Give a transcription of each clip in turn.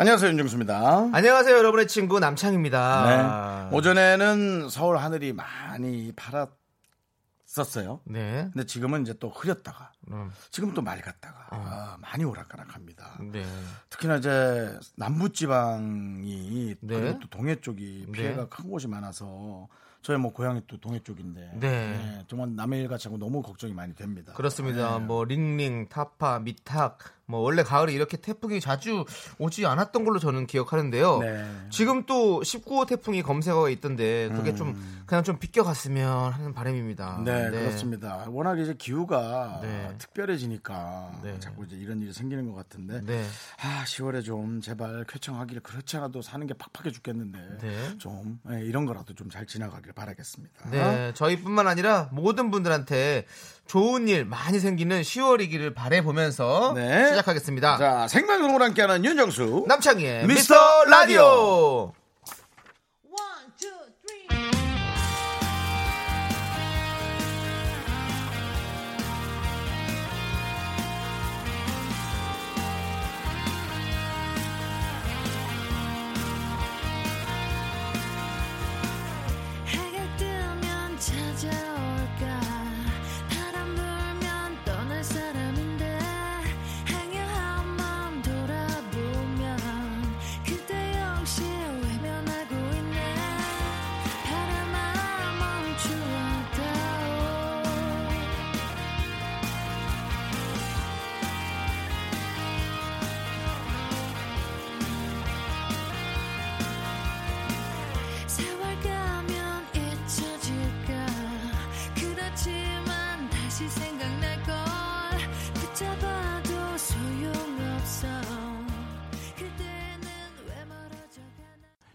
안녕하세요 윤정수입니다. 안녕하세요, 여러분의 친구 남창입니다. 네. 오전에는 서울 하늘이 많이 파랗었어요. 네. 근데 지금은 이제 또 흐렸다가 음, 지금 또 맑았다가 아, 많이 오락가락합니다. 네. 특히나 이제 남부 지방이 네. 또 동해 쪽이 네. 피해가 큰 곳이 많아서 저희 뭐 고향이 또 동해 쪽인데 네. 정말 남해 일같이 하고 너무 걱정이 많이 됩니다. 그렇습니다. 네. 뭐 링링, 타파, 미탁, 뭐 원래 가을에 이렇게 태풍이 자주 오지 않았던 걸로 저는 기억하는데요. 네. 지금 또 19호 태풍이 검색어가 있던데 그게 좀 그냥 좀 비껴갔으면 하는 바람입니다. 음. 네, 그렇습니다. 워낙 이제 기후가 네. 특별해지니까 네. 자꾸 이제 이런 일이 생기는 것 같은데 네. 아 10월에 좀 제발 쾌청하기를 그렇지 않아도 사는 게 팍팍해 죽겠는데 네. 좀 예, 이런 거라도 좀 잘 지나가길 바라겠습니다. 네, 저희뿐만 아니라 모든 분들한테 좋은 일 많이 생기는 10월이기를 바래 보면서 네. 시작하겠습니다. 자 생방송으로 함께하는 윤정수 남창희의 미스터 미스터 라디오.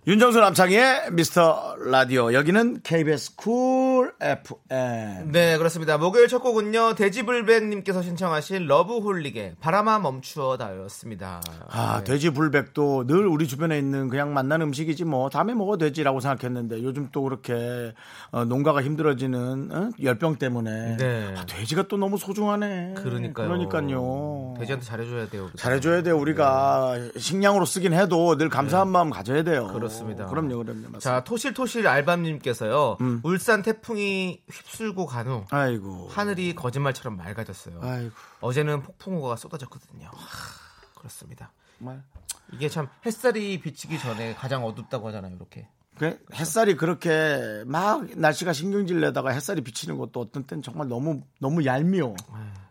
윤정수 남창희의 미스터 라디오. 여기는 KBS 쿨 FM 네, 그렇습니다. 목요일 첫 곡은요, 돼지불백님께서 신청하신 러브홀릭의 바람아 멈추어다오였습니다. 아, 돼지 불백도 늘 우리 주변에 있는 그냥 만나는 음식이지 뭐 다음에 먹어도 되지라고 생각했는데 요즘 또 그렇게 어, 농가가 힘들어지는 어? 열병 때문에 네. 아, 돼지가 또 너무 소중하네. 그러니까요. 그러니까요. 돼지한테 잘해줘야 돼요. 그죠? 잘해줘야 돼요. 우리가 식량으로 쓰긴 해도 늘 감사한 마음 가져야 돼요. 네. 그렇습니다. 그럼요, 그럼요. 맞습니다. 자, 토실토실 알밤님께서요, 음. 울산 태풍이 휩쓸고 간 후. 하늘이 거짓말처럼 맑아졌어요. 아이고. 어제는 폭풍우가 쏟아졌거든요. 하, 그렇습니다. 정말. 이게 참 햇살이 비치기 전에 가장 어둡다고 하잖아요, 이렇게. 그 햇살이 그렇게 막 날씨가 신경질 내다가 햇살이 비치는 것도 어떤 때는 정말 너무 너무 얄미워.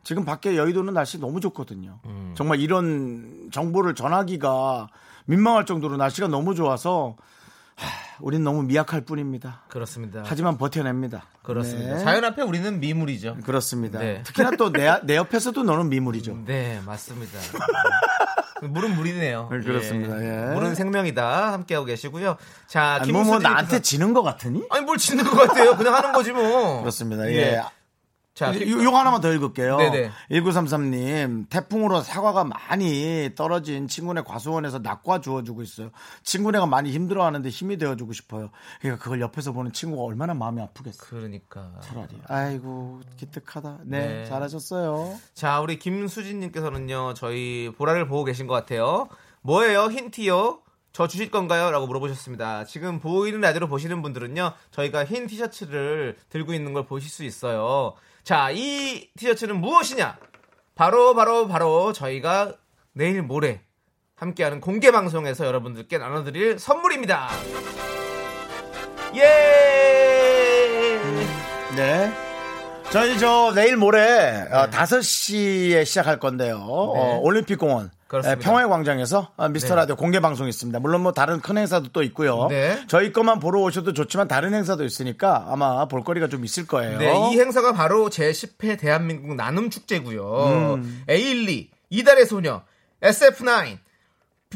지금 밖에 여의도는 날씨 너무 좋거든요. 음. 정말 이런 정보를 전하기가 민망할 정도로 날씨가 너무 좋아서 하, 우린 너무 미약할 뿐입니다. 그렇습니다. 하지만 버텨냅니다. 그렇습니다. 네. 자연 앞에 우리는 미물이죠. 그렇습니다. 네. 특히나 또내 옆에서도 너는 미물이죠. 네, 맞습니다. 네. 물은 물이네요. 네, 그렇습니다. 예. 물은 생명이다. 함께하고 계시고요. 자, 아니, 뭐, 뭐 나한테 지는 것 같으니? 아니 뭘 짓는 것 같아요. 그냥 하는 거지 뭐. 그렇습니다. 예. 예. 자, 요, 김- 요 하나만 더 읽을게요. 네네. 1933님, 태풍으로 사과가 많이 떨어진 친구네 과수원에서 낙과 주워주고 있어요. 친구네가 많이 힘들어하는데 힘이 되어주고 싶어요. 그러니까 그걸 옆에서 보는 친구가 얼마나 마음이 아프겠어요. 그러니까. 차라리. 아이고, 기특하다. 네, 네. 잘하셨어요. 자, 우리 김수진님께서는요, 저희 보라를 보고 계신 것 같아요. 뭐예요? 힌트요? 저 주실 건가요? 라고 물어보셨습니다. 지금 보이는 라디오로 보시는 분들은요, 저희가 흰 티셔츠를 들고 있는 걸 보실 수 있어요. 자, 이 티셔츠는 무엇이냐? 바로, 바로, 바로 저희가 내일 모레 함께하는 공개 방송에서 여러분들께 나눠드릴 선물입니다. 예! 네. 저희 저 내일 모레 어, 5시에 시작할 건데요. 어, 올림픽 공원. 네. 그렇습니다. 네, 평화의 광장에서 어, 미스터 네. 라디오 공개 방송 있습니다. 물론 뭐 다른 큰 행사도 또 있고요. 네. 저희 것만 보러 오셔도 좋지만 다른 행사도 있으니까 아마 볼거리가 좀 있을 거예요. 네, 이 행사가 바로 제10회 대한민국 나눔 축제고요. 음. 에일리, 이달의 소녀, SF9,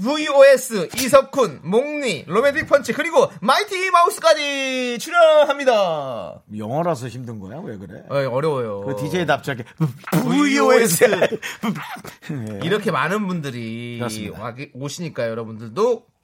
VOS, 이석훈, 몽니, 로맨틱 펀치, 그리고 마이티 마우스까지 출연합니다. 영어라서 힘든 거야? 왜 그래? 어, 어려워요. 그 DJ답게 VOS. 예. 이렇게 많은 분들이 그렇습니다. 와- 오시니까 여러분들도 꼭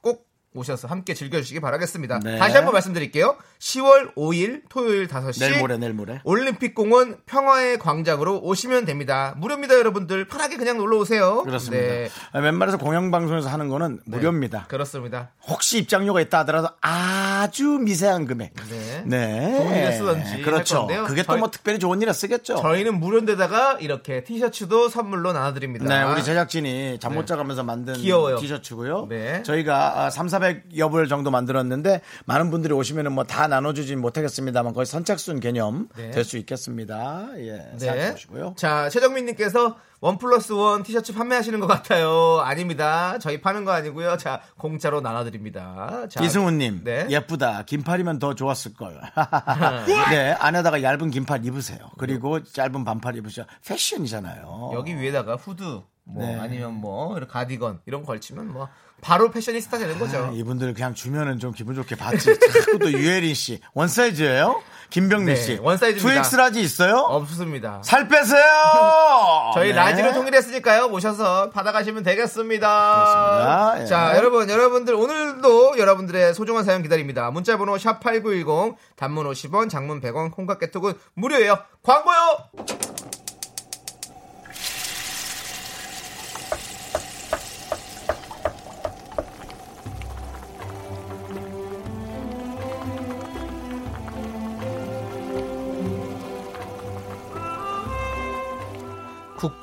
오셔서 함께 즐겨주시기 바라겠습니다. 네. 다시 한번 말씀드릴게요. 10월 5일 토요일 5시 내일 모레 내일 모레. 올림픽공원 평화의 광장으로 오시면 됩니다. 무료입니다, 여러분들. 편하게 그냥 놀러 오세요. 그렇습니다. 네. 웬만해서 공영방송에서 하는 거는 무료입니다. 그렇습니다. 혹시 입장료가 있다 하더라도 아주 미세한 금액. 네. 네. 좋은 일에 쓰던지 할 그렇죠. 그게 또 뭐 특별히 좋은 일에 쓰겠죠. 저희는 무료인데다가 이렇게 티셔츠도 선물로 나눠드립니다. 네, 우리 제작진이 잠못 네. 자가면서 만든 귀여워요. 티셔츠고요. 네. 저희가 3, 400여 벌 정도 만들었는데 많은 분들이 오시면은 뭐 다 나눠주진 못하겠습니다만 거의 선착순 개념 네. 될수 있겠습니다. 예, 생각해 보시고요. 자, 최정민님께서 원 플러스 원 티셔츠 판매하시는 것 같아요. 아닙니다. 저희 파는 거 아니고요. 자, 공짜로 나눠드립니다. 자, 이승우님, 네. 예쁘다. 긴팔이면 더 좋았을 걸. 네, 안에다가 얇은 긴팔 입으세요. 그리고 짧은 반팔 입으셔. 패션이잖아요. 여기 위에다가 후드, 뭐 네. 아니면 뭐 가디건 이런 거 걸치면 뭐 바로 패셔니스타 되는 거죠. 아, 이분들 그냥 주면은 좀 기분 좋게 받지. 자꾸 또 유혜린 씨. one size예요? 김병민 네, 씨. one size입니다. 2X large 있어요? 없습니다. 살 빼세요! 저희 네. large로 통일했으니까요. 모셔서 받아가시면 되겠습니다. 그렇습니다. 예. 자, 여러분, 여러분들 오늘도 여러분들의 소중한 사연 기다립니다. 문자번호 샵 #8910 단문 50원, 장문 100원, 콩과 카톡은 무료예요. 광고요.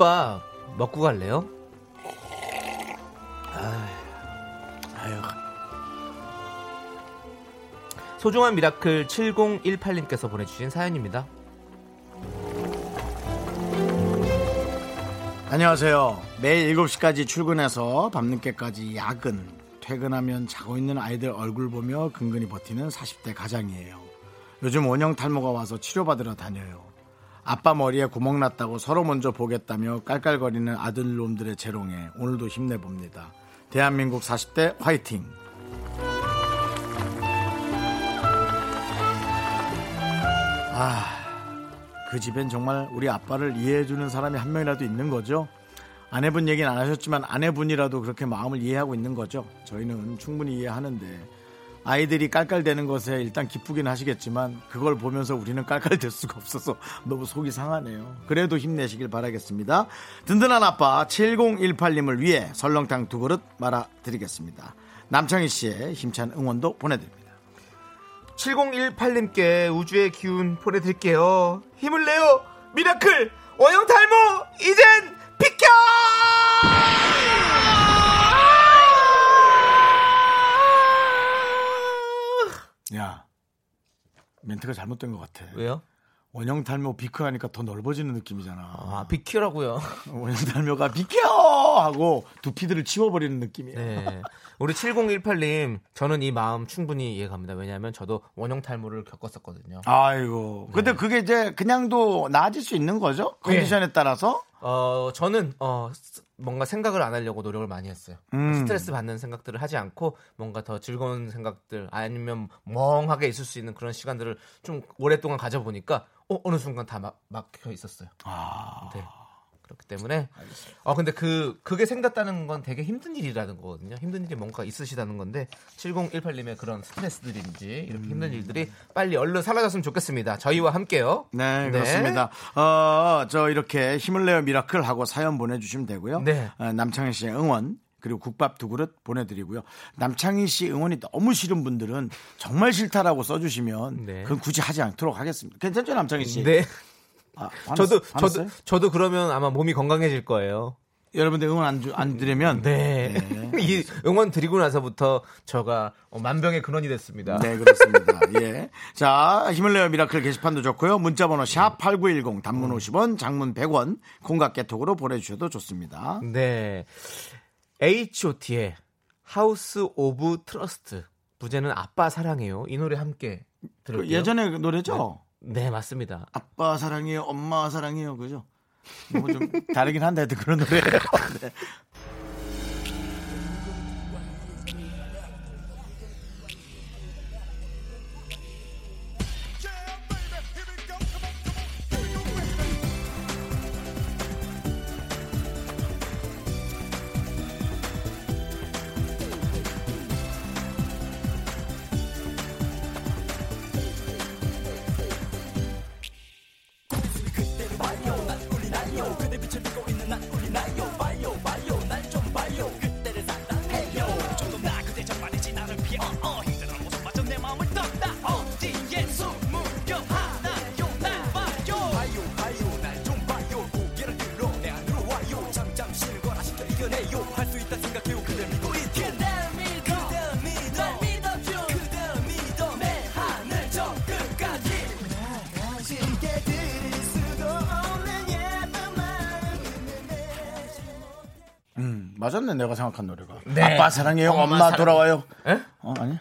국밥 먹고 갈래요? 아유, 소중한 miracle 7018님께서 보내주신 사연입니다. 안녕하세요. 매일 7시까지 출근해서 밤늦게까지 야근, 퇴근하면 자고 있는 아이들 얼굴 보며 근근히 버티는 40대 가장이에요. 요즘 원형 탈모가 와서 치료받으러 다녀요. 아빠 머리에 구멍 났다고 서로 먼저 보겠다며 깔깔거리는 아들놈들의 재롱에 오늘도 힘내봅니다. 대한민국 40대 화이팅! 아, 그 집엔 정말 우리 아빠를 이해해주는 사람이 한 명이라도 있는 거죠. 아내분 얘기는 안 하셨지만 아내분이라도 그렇게 마음을 이해하고 있는 거죠. 저희는 충분히 이해하는데 아이들이 깔깔대는 것에 일단 기쁘긴 하시겠지만 그걸 보면서 우리는 깔깔댈 수가 없어서 너무 속이 상하네요. 그래도 힘내시길 바라겠습니다. 든든한 아빠 7018님을 위해 설렁탕 두 그릇 말아드리겠습니다. 남창희 씨의 힘찬 응원도 보내드립니다. 7018님께 우주의 기운 보내드릴게요. 힘을 내요! miracle! 원형 탈모! 이젠 비켜! 야, 멘트가 잘못된 것 같아. 왜요? 원형 탈모 비켜 하니까 더 넓어지는 느낌이잖아. 아, 비키라고요. 원형 탈모가 비켜 하고 두피들을 치워버리는 느낌이야. 네. 우리 7018님, 저는 이 마음 충분히 이해갑니다. 왜냐하면 저도 원형 탈모를 겪었었거든요. 아이고. 근데 그게 이제 그냥도 나아질 수 있는 거죠? 컨디션에 따라서? 어, 저는, 어, 스- 뭔가 생각을 안 하려고 노력을 많이 했어요. 음. 스트레스 받는 생각들을 하지 않고 뭔가 더 즐거운 생각들 아니면 멍하게 있을 수 있는 그런 시간들을 좀 오랫동안 가져보니까 어, 어느 순간 다 막, 막혀 있었어요. 아. 네. 그렇기 때문에 아 근데 그 그게 생겼다는 건 되게 힘든 일이라는 거거든요. 힘든 일이 뭔가 있으시다는 건데 7018님의 그런 스트레스들인지 이렇게 힘든 일들이 빨리 얼른 사라졌으면 좋겠습니다. 저희와 함께요. 네, 그렇습니다. 어, 저 이렇게 힘을 내요 miracle 하고 사연 보내주시면 되고요. 네. 어, 남창희 씨의 응원. 그리고 국밥 두 그릇 보내드리고요. 남창희 씨 응원이 너무 싫은 분들은 정말 싫다라고 써주시면 네. 그건 굳이 하지 않도록 하겠습니다. 괜찮죠, 남창희 씨? 네. 아, 화났- 저도 화났어요? 저도 저도 그러면 아마 몸이 건강해질 거예요. 여러분들 응원 안, 주, 안 드리면 네. 이 응원 드리고 나서부터 저가 어, 만병의 근원이 됐습니다. 네, 그렇습니다. 예. 자, 힘을 내요 miracle 게시판도 좋고요. 문자 번호 sharp 8910 단문 50원, 장문 100원, 콩과 카톡으로 보내 주셔도 좋습니다. 네. H.O.T의 House of Trust. 부제는 아빠 사랑해요. 이 노래 함께 그 들을게요. 예전에 그 노래죠? 네, 맞습니다. 아빠 사랑해요, 엄마 사랑해요, 그죠? 뭐 좀 다르긴 한데 그런 노래예요. 네. 맞았네 내가 생각한 노래가. 네. 아빠 사랑해요. 엄마 엄마, 사랑- 돌아와요. 에? 어 아니.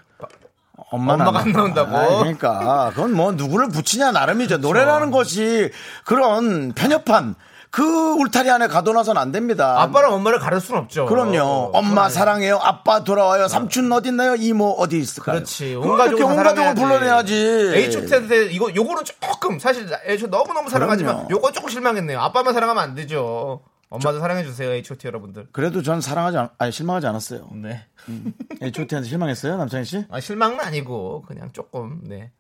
엄마가 안 나온다고? 아이, 그러니까 그건 뭐 누구를 붙이냐 나름이죠. 노래라는 것이 그런 편협한 그 울타리 안에 가둬놔서는 안 됩니다. 아빠랑 엄마를 가릴 수는 없죠. 그럼요. 엄마 그래. 사랑해요. 아빠 돌아와요. 삼촌 어디 있나요? 이모 어디 있을까요? 그렇지. 온 가족을 온다 가족을. 불러내야지. H.O.T.한테 이거 요거는 조금 사실 H.O. 너무 너무 사랑하지만. 요거 조금 실망했네요. 아빠만 사랑하면 안 되죠. 엄마도 사랑해 주세요, H.O.T. 여러분들. 그래도 전 사랑하지 않, 아니 실망하지 않았어요. 네. H.O.T한테 실망했어요, 남창희 씨? 아, 실망은 아니고 그냥 조금 네.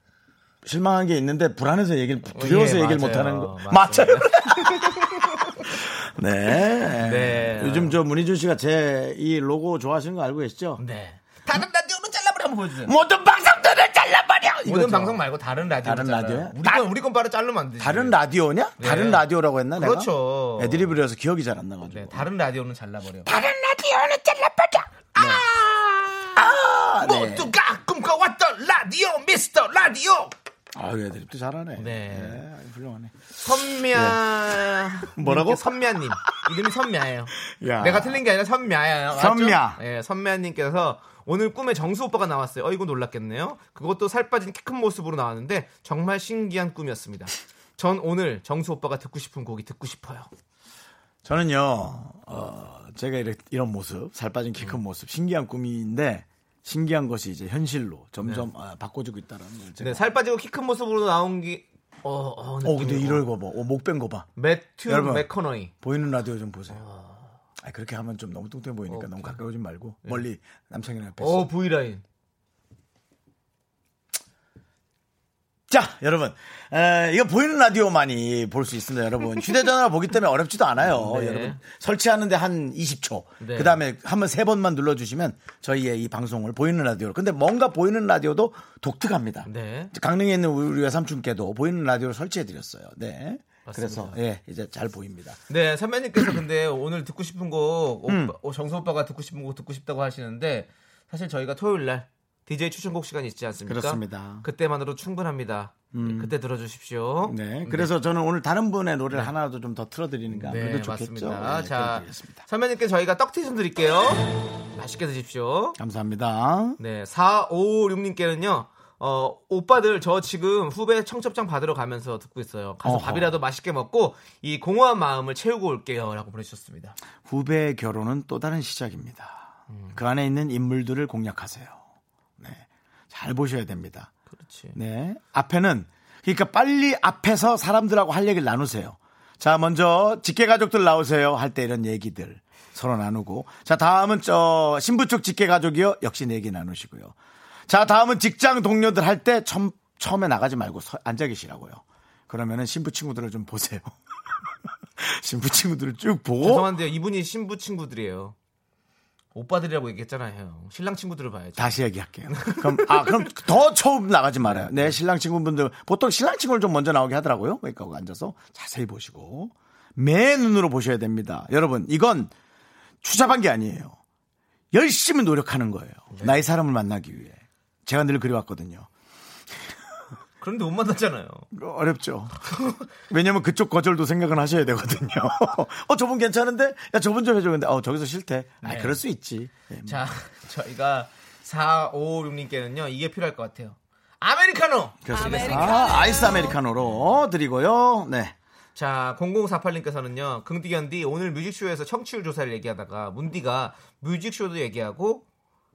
실망한 게 있는데 불안해서 얘기를 두려워서 예, 얘기를. 못 하는 거. 맞아요. 네. 네. 요즘 저 문희준 씨가 제 이 로고 좋아하시는 거 알고 계시죠? 네. 다른 라디오는 한번 보여주세요. 모든 방송들을 잘라버려. 모든 이거죠. 방송 말고 다른 라디오. 다른 라디오요? 우리 건 우리 건 바로 자르면 안 되지. 다른 라디오냐? 네. 다른 라디오라고 했나 내가? 그렇죠. 애드립을 해서 기억이 잘 안 나가지고. 네, 다른 라디오는 잘라버려. 다른 라디오는 잘라버려. 아, 네. 모두가 꿈꿔왔던 라디오 미스터 라디오. 아, 애드립도 잘하네. 네. 네, 훌륭하네. 선미야. 뭐라고? 선미야님. 이름이 선미야예요. 야. 내가 틀린 게 아니라 선미야예요. 선미야. 예, 선미야님께서 오늘 꿈에 정수 오빠가 나왔어요. 어, 이거 놀랐겠네요. 그것도 살 빠진 키 큰 모습으로 나왔는데 정말 신기한 꿈이었습니다. 전 오늘 정수 오빠가 듣고 싶은 곡이 듣고 싶어요. 저는요, 어, 제가 이렇- 이런 모습, 살 빠진 키 큰 모습, 신기한 꿈인데, 신기한 것이 이제 현실로 점점 아, 바꿔지고 있다는 걸 제가. 네, 살 빠지고 키 큰 모습으로 나온 게 어, 어, 어, 근데 이럴 거 봐. 어, 목뺀 거 봐. 매튜 여러분. 맥커너이. 보이는 라디오 좀 보세요. 아, 그렇게 하면 좀 너무 뚱뚱해 보이니까 너무 가까이 오지 말고, 멀리 남창이랑 옆에. 어, V라인. 자, 여러분. 에, 이거 보이는 라디오만이 볼 수 있습니다, 여러분. 휴대전화로 보기 때문에 어렵지도 않아요. 네. 여러분. 설치하는데 한 20초. 네. 그 다음에 한번 세 번만 눌러주시면 저희의 이 방송을 보이는 라디오로. 근데 뭔가 보이는 라디오도 독특합니다. 네. 강릉에 있는 우리 외삼촌께도 보이는 라디오를 설치해드렸어요. 네. 맞습니다. 그래서, 예, 이제 잘 보입니다. 네, 선배님께서 근데 오늘 듣고 싶은 곡, 음. 오빠- 어, 정수 오빠가 듣고 싶은 곡 듣고 싶다고 하시는데, 사실 저희가 토요일 날 DJ 추천곡 시간이 있지 않습니까? 그렇습니다. 음. 그때만으로 충분합니다. 네, 그때 들어주십시오. 네. 그래서 저는 오늘 다른 분의 노래를 하나라도 좀 더 틀어드리니까 네, 그래도 좋겠죠. 맞습니다. 네, 자. 선배님께 저희가 떡튀 좀 드릴게요. 맛있게 드십시오. 감사합니다. 네, 4556님께는요, 어, 오빠들 저 지금 후배 청첩장 받으러 가면서 듣고 있어요. 가서 어허. 밥이라도 맛있게 먹고 이 공허한 마음을 채우고 올게요. 라고 보내주셨습니다. 후배의 결혼은 또 다른 시작입니다. 그 안에 있는 인물들을 공략하세요. 네. 잘 보셔야 됩니다. 그렇지. 네. 앞에는, 그러니까 빨리 앞에서 사람들하고 할 얘기를 나누세요. 자, 먼저 직계 가족들 나오세요. 할 때 이런 얘기들 서로 나누고. 자, 다음은 저 신부 쪽 직계 가족이요. 역시 내 얘기 나누시고요. 자, 다음은 직장 동료들 할때 처음에 나가지 말고 서- 앉아 계시라고요. 그러면은 신부 친구들을 좀 보세요. 신부 친구들을 쭉 보고 죄송한데요. 이분이 신부 친구들이에요. 오빠들이라고 얘기했잖아요. 신랑 친구들을 봐야죠. 다시 얘기할게요. 그럼 아 그럼 더 처음 나가지 말아요. 네 신랑 친구분들 보통 신랑 친구를 좀 먼저 나오게 하더라고요. 그러니까 거기 앉아서 자세히 보시고 매 눈으로 보셔야 됩니다. 여러분 이건 추잡한 게 아니에요. 열심히 노력하는 거예요. 나의 사람을 만나기 위해 제가 늘 그래왔거든요. 그런데 못 만났잖아요. 어렵죠. 왜냐면 그쪽 거절도 생각은 하셔야 되거든요. 어 저분 괜찮은데 야 저분 좀 해줘 근데 어 저기서 싫대. 아 네. 그럴 수 있지. 네. 자, 저희가 4556님께는요, 이게 필요할 것 같아요. 아메리카노! 그렇습니다. 아, 아이스 아메리카노로 드리고요. 네. 자, 0048님께서는요, 긍디견디 오늘 뮤직쇼에서 청취율 조사를 얘기하다가 문디가 뮤직쇼도 얘기하고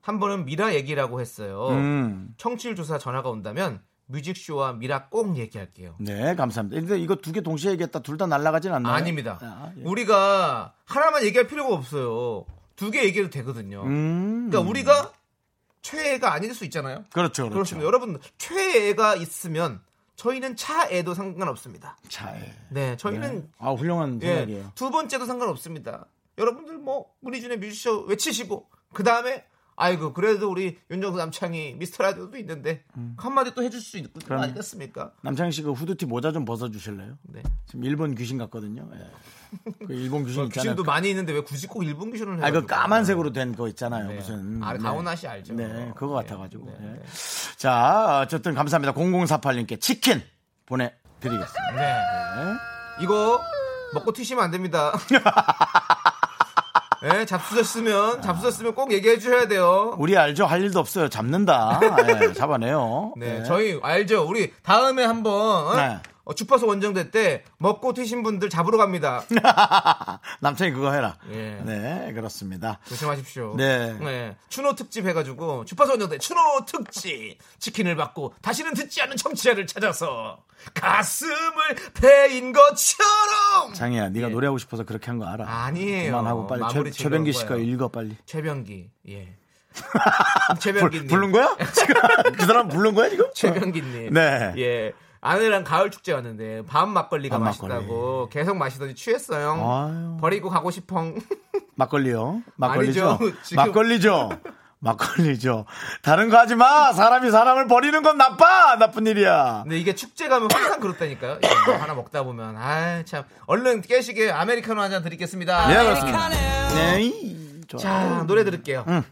한 번은 미라 얘기라고 했어요. 음. 청취율 조사 전화가 온다면 뮤직쇼와 미라 꼭 얘기할게요. 네, 감사합니다. 근데 이거 두 개 동시에 얘기했다 둘 다 날아가진 않나요? 아닙니다. 아, 예. 우리가 하나만 얘기할 필요가 없어요. 두 개 얘기해도 되거든요. 음. 그러니까 우리가 최애가 아닐 수 있잖아요. 그렇죠, 그렇죠. 그렇습니다. 여러분 최애가 있으면 저희는 차애도 상관없습니다. 차에. 네, 저희는 아, 훌륭한 예, 생각이에요. 두 번째도 상관없습니다. 여러분들 뭐 문희준의 뮤직쇼 외치시고 그 다음에 아이고 그래도 우리 윤정수 남창이 미스터 라디오도 있는데 한마디 또 해줄 수 있는 거 음. 아니겠습니까? 남창희 씨그 후드티 모자 좀 벗어 주실래요? 네. 지금 일본 귀신 같거든요. 예. 그 일본 귀신 뭐 있잖아요. 귀신도 많이 있는데 왜 굳이 꼭 일본 귀신을 해요? 아, 그 까만색으로 된 거 있잖아요. 네. 무슨. 아, 네. 가오나시 알죠? 네, 그거 네, 같아가지고. 네, 예. 네. 자, 어쨌든 감사합니다. 0048님께 치킨 보내드리겠습니다. 네. 이거 먹고 튀시면 안 됩니다. 예? 예, 잡수셨으면 잡수셨으면 꼭 얘기해 주셔야 돼요. 우리 알죠? 할 일도 없어요. 잡는다. 예, 잡아내요. 네, 예. 저희 알죠. 우리 다음에 한번 어? 네. 어, 주파수 원정대 때 먹고 튀신 분들 잡으러 갑니다. 남창이 그거 해라. 예. 네, 그렇습니다. 조심하십시오. 네. 추노 특집 해가지고 주파수 원정대 추노 특집 치킨을 받고 다시는 듣지 않는 청취자를 찾아서 가슴을 베인 것처럼 장이야, 네가 예. 노래하고 싶어서 그렇게 한 거 알아. 아니에요. 그만하고 빨리 최, 최병기 씨가. 읽어 빨리. 최병기 예. 불, 최병기님 부른 거야? 지금 그 사람 부른 거야 지금? 최병기님. 네. 예. 아내랑 가을 축제 왔는데 밤 막걸리가 밤 맛있다고 계속 마시더니 취했어요. 아유. 버리고 가고 싶어. 막걸리요. 막걸리죠. 아니죠. 막걸리죠. 막걸리죠. 다른 거 하지 마. 사람이 사람을 버리는 건 나빠. 나쁜 일이야. 근데 이게 축제 가면 항상 그렇다니까요. 뭐 하나 먹다 보면 아 참 얼른 깨시게 아메리카노 한 잔 드리겠습니다. 네, 그렇습니다. 네. 이, 좋아. 자 노래 들을게요. 응.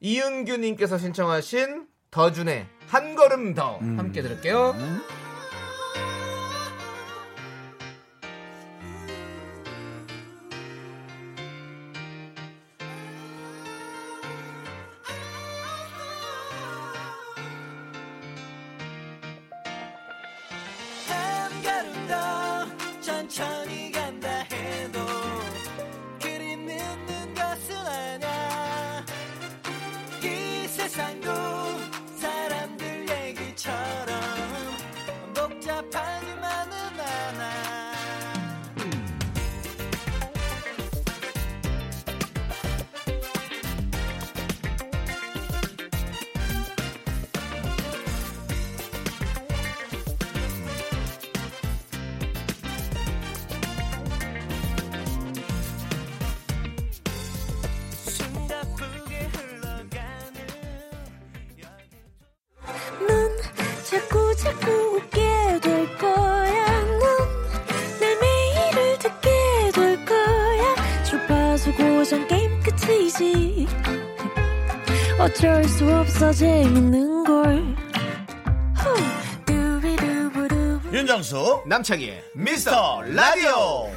이은규 님께서 신청하신 더준의 한 걸음 더 음. 함께 들을게요. 윤정수 남창희의 미스터 라디오.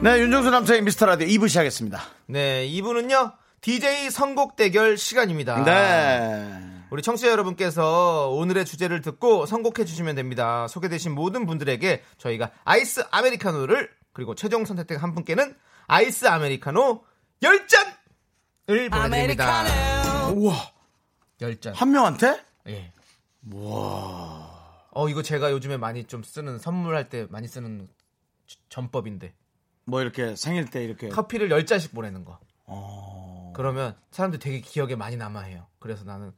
네, 윤정수 남창희의 미스터 라디오 2부 시작하겠습니다. 네 2부는요 DJ 선곡 대결 시간입니다. 네. 우리 청취자 여러분께서 오늘의 주제를 듣고 선곡해 주시면 됩니다. 소개되신 모든 분들에게 저희가 아이스 아메리카노를 그리고 최종 선택된 한 분께는 아이스 아메리카노 10잔을 보내드립니다. 우와, 10잔. 한 명한테? 예. 어, 이거 제가 요즘에 많이 좀 쓰는 선물할 때 많이 쓰는 저- 전법인데. 뭐 이렇게 생일 때 이렇게. 커피를 10잔씩 보내는 거. 어. 그러면 사람들이 되게 기억에 많이 남아해요. 그래서 나는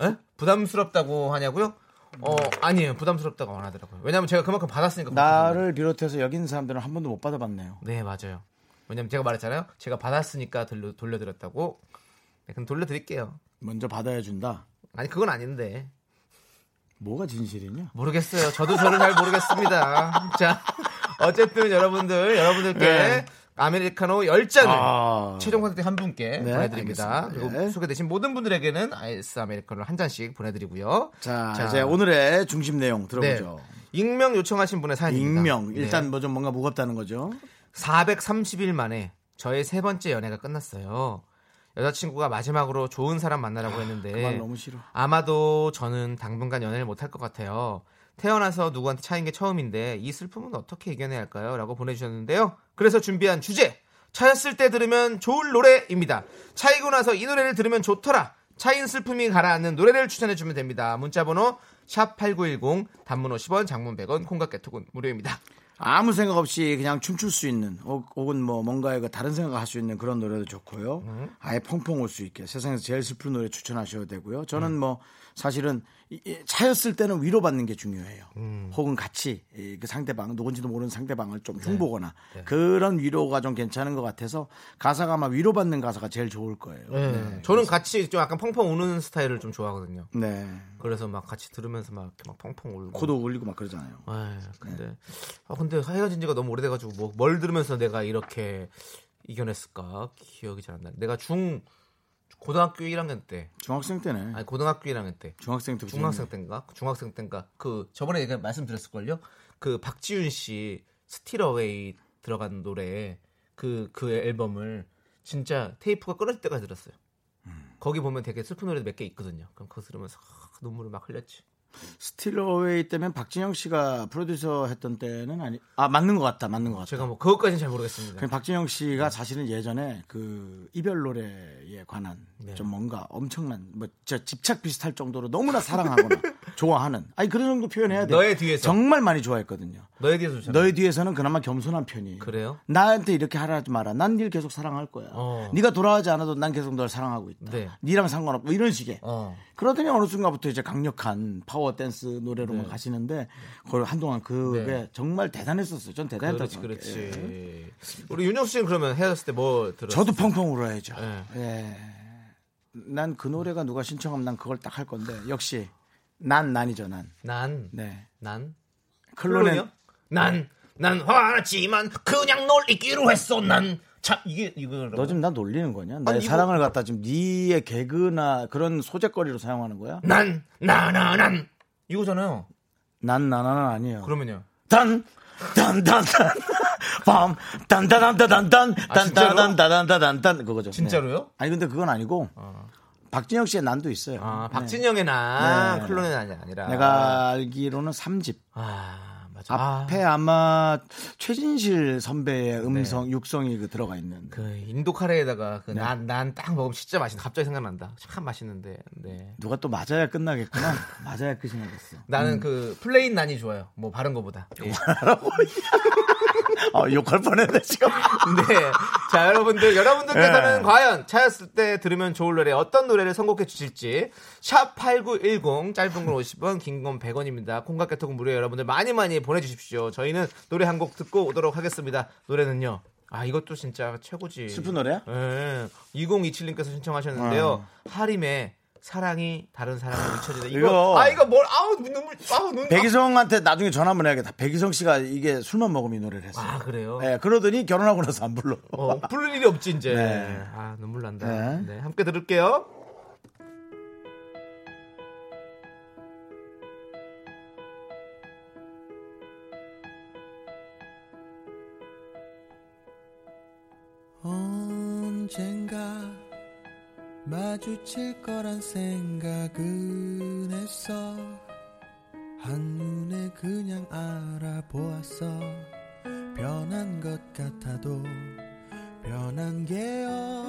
에? 부담스럽다고 하냐고요? 어 아니에요 부담스럽다고 안 하더라고요. 왜냐면 제가 그만큼 받았으니까. 나를 비롯해서 여기 있는 사람들은 한 번도 못 받아봤네요. 네 맞아요. 왜냐면 제가 말했잖아요. 제가 받았으니까 돌려, 돌려드렸다고. 네, 그럼 돌려드릴게요. 먼저 받아야 준다. 아니 그건 아닌데 뭐가 진실이냐? 모르겠어요. 저도 저를 잘 모르겠습니다. 자 어쨌든 여러분들 여러분들께 네. 아메리카노 10잔을 아. 최종 선택 한 분께 네, 보내드립니다. 알겠습니다. 그리고 네. 소개되신 모든 분들에게는 아이스 아메리카노를 한 잔씩 보내드리고요. 자, 자. 이제 오늘의 중심 내용 들어보죠. 익명 요청하신 분의 사연입니다. 익명. 일단 네. 뭐좀 뭔가 무겁다는 거죠. 430일 만에 저의 세 번째 연애가 끝났어요. 여자친구가 마지막으로 좋은 사람 만나라고 그 했는데 싫어. 아마도 저는 당분간 연애를 못할 것 같아요. 태어나서 누구한테 차인 게 처음인데 이 슬픔은 어떻게 이겨내야 할까요? 라고 보내주셨는데요. 그래서 준비한 주제 차였을 때 들으면 좋을 노래입니다. 차이고 나서 이 노래를 들으면 좋더라. 차인 슬픔이 가라앉는 노래를 추천해주면 됩니다. 문자번호 샵8910 단문 50원 장문 100원 콩깍 개톡은 무료입니다. 아무 생각 없이 그냥 춤출 수 있는 혹- 혹은 뭐 뭔가에 그 다른 생각을 할수 있는 그런 노래도 좋고요. 아예 펑펑 올 수 있게 세상에서 제일 슬픈 노래 추천하셔도 되고요. 저는 뭐 사실은 차였을 때는 위로받는 게 중요해요. 혹은 같이 이그 상대방 누군지도 모르는 상대방을 좀 흉보거나 그런 위로가 좀 괜찮은 것 같아서 가사가 아마 위로받는 가사가 제일 좋을 거예요. 네. 저는 같이 좀 약간 펑펑 우는 스타일을 좀 좋아하거든요. 네. 그래서 막 같이 들으면서 막 막 펑펑 울고. 코도 울리고 막 그러잖아요. 아, 근데 아 근데 헤어진 지가 너무 오래돼가지고 뭐 뭘 들으면서 내가 이렇게 이겨냈을까 기억이 잘 안 나. 내가 중 고등학교 1학년 때, 중학생 때네. 아니 고등학교 1학년 때, 중학생 때 중학생 때인가, 중학생 때인가, 그 저번에 얘기 말씀드렸을 걸요. 그 박지윤 씨 스틸어웨이 들어간 노래 그그 앨범을 진짜 테이프가 끊어질 때까지 들었어요. 거기 보면 되게 슬픈 노래 몇개 있거든요. 그럼 그거 들으면서 아, 눈물을 막 흘렸지. Still Away 때면 박진영 씨가 프로듀서 했던 때는 아니 아 맞는 것 같다 맞는 것 같다. 제가 뭐 그것까지는 잘 모르겠습니다. 그 박진영 씨가 사실은 예전에 그 이별 노래에 관한 네. 좀 뭔가 엄청난 뭐 집착 비슷할 정도로 너무나 사랑하거나 좋아하는 아니 그런 정도 표현해야 돼. 너의 뒤에서. 정말 많이 좋아했거든요. 너에 대해서 좋잖아. 너의 뒤에서는 그나마 겸손한 편이에요. 그래요? 나한테 이렇게 하라 하지 마라. 난 널 계속 사랑할 거야. 어. 네가 돌아가지 않아도 난 계속 널 사랑하고 있다. 네. 니랑 상관없고 뭐 이런 식의. 어. 그러더니 어느 순간부터 이제 강력한 파워 댄스 노래로만 가시는데 그걸 한동안 그게 네. 정말 대단했었어요. 전 대단했다고 그렇지. 그렇지. 우리 윤정수 씨는 그러면 헤어졌을 때 뭐 들었어요? 저도 펑펑 울어야죠. 네. 예. 난 그 노래가 누가 신청하면 난 그걸 딱 할 건데 역시 난 난이죠 난. 난, 네. 난, 클론의? 난, 난 화났지만 그냥 놀리기로 했어. 난, 참 이게 이거 너 지금 나 놀리는 거냐? 나의 이거- 사랑을 갖다 지금 니의 개그나 그런 소재거리로 사용하는 거야? 난, 나나난 이거잖아요. 난 나나는 아니에요. 그러면요. 단, 단, 단, 단, 밤, 단, 단, 단, 단, 단, 단, 단, 진짜로? 단, 단, 단, 단, 단, 단, 그거죠. 진짜로요? 네. 아니 근데 그건 아니고 박진영 씨의 난도 있어요. 아, 네. 박진영의 난, 네. 클론의 난이 아니라. 내가 알기로는 3집. 아, 맞아. 앞에 아. 마 최진실 선배의 음성, 육성이 그 들어가 있는. 그 인도 카레에다가 네. 그난 난딱 먹으면 진짜 맛있는. 갑자기 생각난다. 참 맛있는데. 네. 누가 또 맞아야 끝나겠구나. 맞아야 끝이 나겠어. 나는 그 plain 난이 좋아요. 뭐 바른 거보다. 예. 어, 욕할 뻔했네, 지금. 네. 자, 여러분들, 여러분들께서는 네. 과연 차였을 때 들으면 좋을 노래 어떤 노래를 선곡해 주실지 샵 8910 짧은 건 50원, 긴 건 100원입니다. 콩깍 개통은 무료예요. 여러분들 많이 많이 보내 주십시오. 저희는 노래 한 곡 듣고 오도록 하겠습니다. 노래는요. 아, 이것도 진짜 최고지. 슬픈 노래야? 예. 2027님께서 신청하셨는데요. 하림의 사랑이 다른 사랑을 미쳐지다. 이거, 이거- 아 이거 뭘 아우 눈물 아우 눈 백이성한테 나중에 전화 한번 해야겠다. 백이성 씨가 이게 술만 먹으면 이 노래를 했어요. 아 그래요? 예, 그러더니 결혼하고 나서 안 불러. 어, 부를 일이 없지 이제. 네. 아 눈물 난다. 네. 네. 함께 들을게요. 마주칠 거란 생각은 했어. 한눈에 그냥 알아보았어. 변한 것 같아도 변한 게없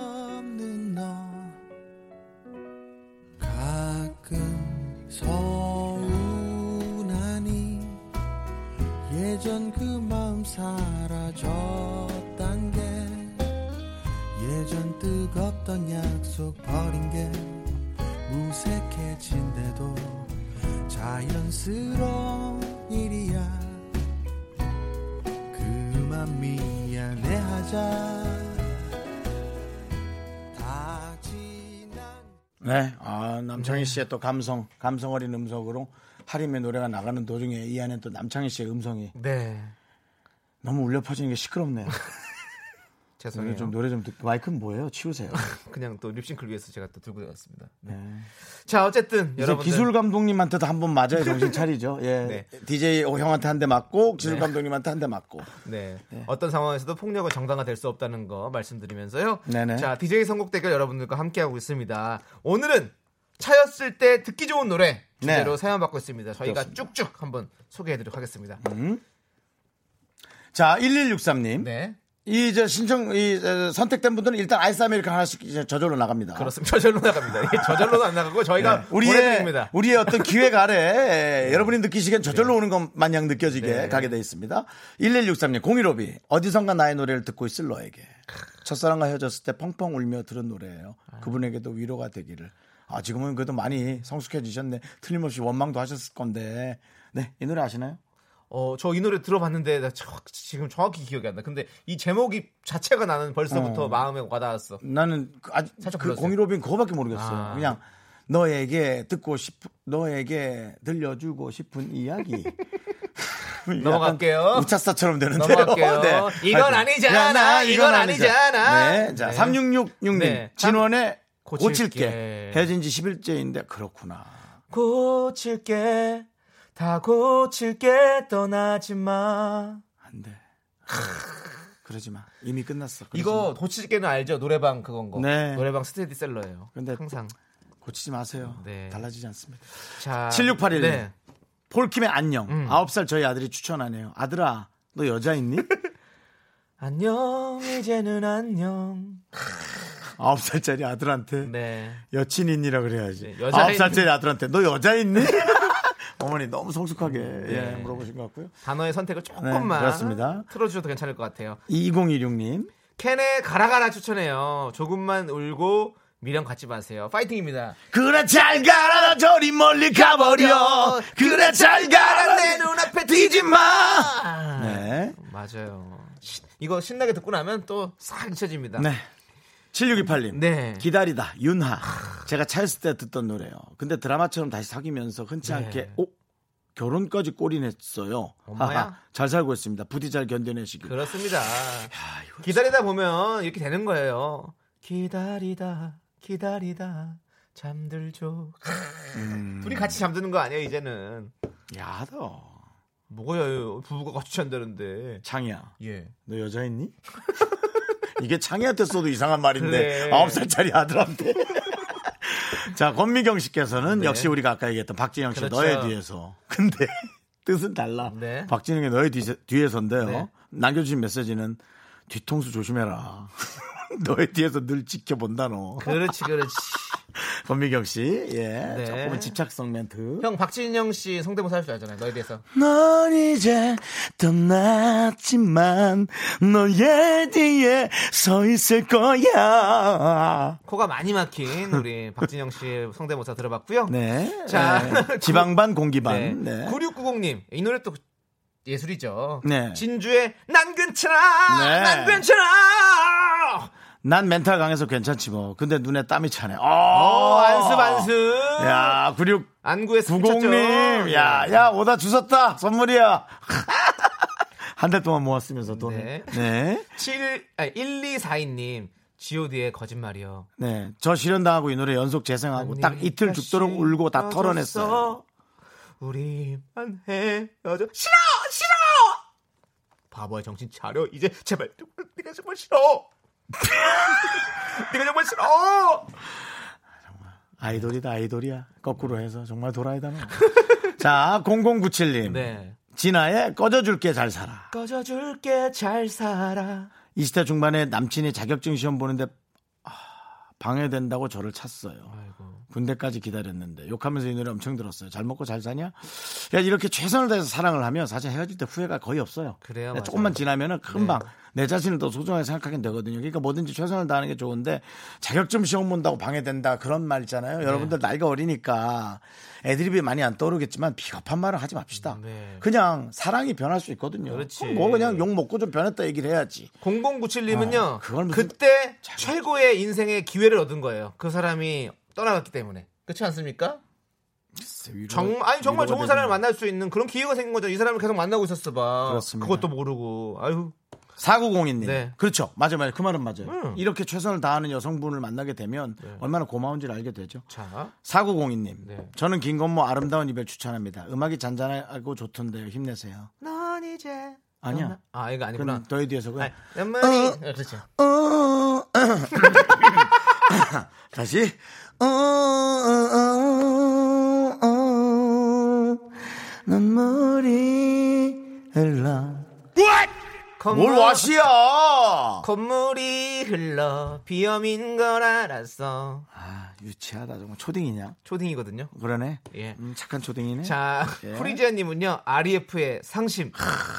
아, 남창희 씨의 또 감성, 감성 어린 음성으로 하림의 노래가 나가는 도중에 이 안에 또 남창희 씨의 음성이 네. 너무 울려 퍼지는 게 시끄럽네요. 죄송해요. 좀 노래 좀 듣, 마이크는 뭐예요? 치우세요. 그냥 또 립싱크를 위해서 제가 또 들고 나왔습니다. 네. 네. 자 어쨌든 이제 여러분들 기술 감독님한테도 한 번 맞아야 정신 차리죠. 예. 네. DJ 형한테 한 대 맞고 기술 감독님한테 한 대 맞고. 네. 어떤 상황에서도 폭력은 정당화될 수 없다는 거 말씀드리면서요. 네네. 자 DJ 선곡 대결 여러분들과 함께하고 있습니다. 오늘은 차였을 때 듣기 좋은 노래 주제로 네. 사연 받고 있습니다. 저희가 그렇습니다. 쭉쭉 한번 소개해드리도록 하겠습니다. 자, 1163님. 네. 이 저 신청 이 어, 선택된 분들은 일단 아이스 아메리카노 하나씩 이제 저절로 나갑니다. 그렇습니다. 저절로 나갑니다. 예, 저절로는 안 나가고 저희가 네. 우리의 보내드립니다. 우리의 어떤 기획 아래 여러분이 느끼시기엔 저절로 오는 것 마냥 느껴지게 네. 가게 돼 있습니다. 1163님 공일오비 어디선가 나의 노래를 듣고 있을 너에게 첫사랑과 헤어졌을 때 펑펑 울며 들은 노래예요. 그분에게도 위로가 되기를. 아 지금은 그래도 많이 성숙해지셨네. 틀림없이 원망도 하셨을 건데. 네, 이 노래 아시나요? 어, 저 이 노래 들어봤는데 나 저- 지금 정확히 기억이 안 나. 근데 이 제목이 자체가 나는 벌써부터 어. 마음에 와닿았어. 나는 그 아직 살짝 그. 공일오비는 그거밖에 모르겠어 요. 아. 그냥 너에게 듣고 싶, 너에게 들려주고 싶은 이야기. 넘어갈게요. 우차사처럼 되는데요. 넘어갈게요. 이건 아니잖아. 이건 아니잖아. 네. 자, 네. 3666님. 네. 진원의 고칠게. 고칠게. 헤어진 지 10일째인데 그렇구나. 고칠게 다 고칠게 떠나지 마. 안 돼. 그러지 마. 이미 끝났어. 이거 마. 도치게는 알죠? 노래방 그건 거. 네. 노래방 스테디셀러예요. 근데 항상. 고치지 마세요. 네. 달라지지 않습니다. 자, 7681님. 네. 폴킴의 안녕. 음. 아홉 살 저희 아들이 추천하네요. 아들아, 너 여자 있니? 안녕 이제는 안녕. 아홉 살짜리 아들한테 네. 여친 있니라 그래야지. 네, 아홉 살짜리 아들한테 너 여자 있니? 어머니 너무 성숙하게 예, 네. 물어보신 것 같고요. 단어의 선택을 조금만 네, 그렇습니다. 틀어주셔도 괜찮을 것 같아요. 2016님. 캔의 가라가라 추천해요. 조금만 울고 미련 갖지 마세요. 파이팅입니다. 그래 잘 가라 나 저리 멀리 가버려. 그래 잘 가라 내 눈앞에 뛰지 마. 아, 네. 맞아요. 시- 이거 신나게 듣고 나면 또 싹 잊혀집니다. 네. 7628님. 네. 기다리다 윤하. 제가 차였을 때 듣던 노래요. 근데 드라마처럼 다시 사귀면서 흔치 네. 않게 오 결혼까지 꼬리냈어요. 엄마야? 잘 살고 있습니다. 부디 잘 견뎌내시길. 그렇습니다. 기다리다 보면 이렇게 되는 거예요. 기다리다, 기다리다, 잠들죠. 음. 둘이 같이 잠드는 거 아니에요, 이제는. 야다. 뭐가요? 부부가 같이 잔다는데. 창이야. 예. 너 여자 있니? 이게 창이한테 써도 이상한 말인데 그래. 아홉 살짜리 아들한테. 자 권미경 씨께서는 네. 역시 우리가 아까 얘기했던 박진영 씨 그렇죠. 너의 뒤에서. 근데 뜻은 달라. 네. 박진영의 너의 뒤, 뒤에서인데요. 네. 남겨주신 메시지는 뒤통수 조심해라. 너의 뒤에서 늘 지켜본다 너. 그렇지, 그렇지. 권미경 씨, 예, 네. 조금은 집착성 멘트. 형, 박진영 씨 성대모사 할 줄 알잖아요, 너에 대해서. 넌 이제 떠났지만 너의 뒤에 서 있을 거야. 코가 많이 막힌 우리 박진영 씨 성대모사 들어봤고요. 네. 자, 네. 지방반 공기반. 네. 네. 9690님, 이 노래 또 예술이죠. 네. 진주의 난 괜찮아! 네. 난 괜찮아! 난 멘탈 강해서 괜찮지 뭐. 근데 눈에 땀이 차네. 어, 어, 안습, 안습. 야, 9690님. 안구에서 쳤죠. 야, 야, 오다 주웠다. 선물이야. 한 달 동안 모았으면서 돈. 네. 네. 네. 7, 아니, 1242님, GOD의 거짓말이요. 네. 저 실현당하고 이 노래 연속 재생하고 딱 이틀 죽도록 울고 다 털어냈어요. 우리만 헤어져. 싫어! 싫어! 바보야, 정신 차려. 이제 제발, 네가 정말 싫어! 네가 정말 싫어! 아이돌이다 아이돌이야 거꾸로 해서 정말 도라이다 너. 자 0097님 네. 진아의 꺼져줄게 잘 살아 꺼져줄게, 잘 살아. 20대 중반에 남친이 자격증 시험 보는데 아, 방해된다고 저를 찼어요 아이고. 군대까지 기다렸는데 욕하면서 이 노래 엄청 들었어요 잘 먹고 잘 사냐 야, 이렇게 최선을 다해서 사랑을 하면 사실 헤어질 때 후회가 거의 없어요 그래요, 네. 조금만 지나면은 금방 내 자신을 더 소중하게 생각하게 되거든요. 그러니까 뭐든지 최선을 다하는 게 좋은데 자격증 시험 본다고 방해된다 그런 말 있잖아요. 네. 여러분들 나이가 어리니까 애드립이 많이 안 떠오르겠지만 비겁한 말을 하지 맙시다. 네. 그냥 사랑이 변할 수 있거든요. 그렇지. 뭐 그냥 욕 먹고 좀 변했다 얘기를 해야지. 0097님은요, 아, 그걸 그때 최고의 인생의 기회를 얻은 거예요. 그 사람이 떠나갔기 때문에. 그렇지 않습니까? 정, 아니, 정말 좋은 사람을 만날 수 있는 그런 기회가 생긴 거죠. 이 사람을 계속 만나고 있었어 봐. 그렇습니다. 그것도 모르고. 아유. 4902님. 네. 그렇죠. 맞아요, 맞아요. 그 말은 맞아요. 음. 이렇게 최선을 다하는 여성분을 만나게 되면 네. 얼마나 고마운지를 알게 되죠. 자. 4902님. 네. 저는 김건모 아름다운 이별 추천합니다. 음악이 잔잔하고 좋던데요. 힘내세요. 넌 이제. 아니야. 아, 이거 아니구나. 너에 뒤에서 그냥 아니, 연말이. 아, 그렇죠. 어, 다시. 어, 어, 어, 어, 눈물이 흘러. 뭘 와시야? 건물이 흘러. 비염인 걸 알았어. 아 유치하다. 정말 초딩이냐? 초딩이거든요. 그러네. 예. 음, 착한 초딩이네. 자, 예. 프리지아님은요, REF의 상심.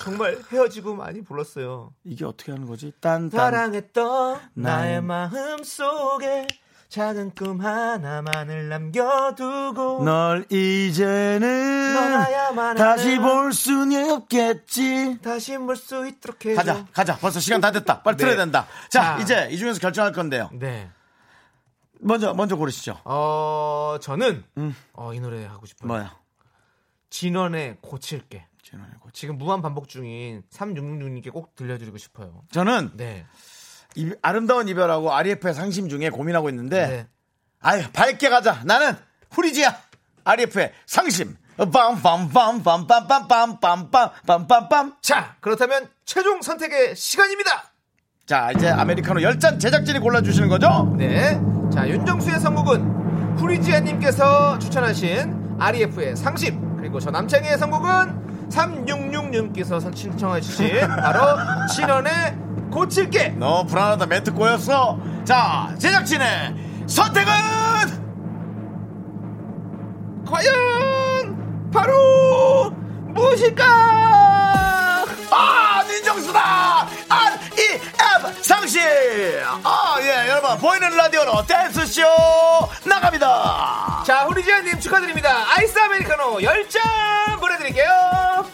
정말 헤어지고 많이 불렀어요. 이게 어떻게 하는 거지? 딴 딴. 사랑했던 나의 나의 마음 속에 작은 꿈 하나만을 남겨두고 널 이제는 다시 볼 수는 없겠지 다시 볼 수 있도록 해줘. 가자 가자 벌써 시간 다 됐다 빨리 네. 틀어야 된다 자 자. 이제 이 중에서 결정할 건데요 네. 먼저 먼저 고르시죠 어, 저는 음. 어, 이 노래 하고 싶어요. 뭐야 진원의 고칠게. 진원의 고치. 지금 무한 반복 중인 3666님께 꼭 들려드리고 싶어요. 저는 네. 이- 아름다운 이별하고 RF의 상심 중에 고민하고 있는데 네. 아유 밝게 가자 나는 후리지야 RF의 상심 빰빰빰빰빰빰빰빰빰빰빰. 자, 그렇다면 최종 선택의 시간입니다. 자, 이제 아메리카노 10잔 제작진이 골라주시는 거죠? 네. 자, 윤정수의 선곡은 후리지아님께서 추천하신 REF의 상심. 그리고 저 남창희의 선곡은 366님께서 신청해주신 바로 신원의 고칠게. 너 불안하다 멘트 꼬였어. 자, 제작진의 선택은 과연 바로 무엇일까? 아, 민정수다! 앱, 상시! 아, 예, 여러분, 보이는 라디오로 댄스 쇼 나갑니다! 자, 후리지아님 축하드립니다. 아이스 아메리카노 10잔 보내드릴게요.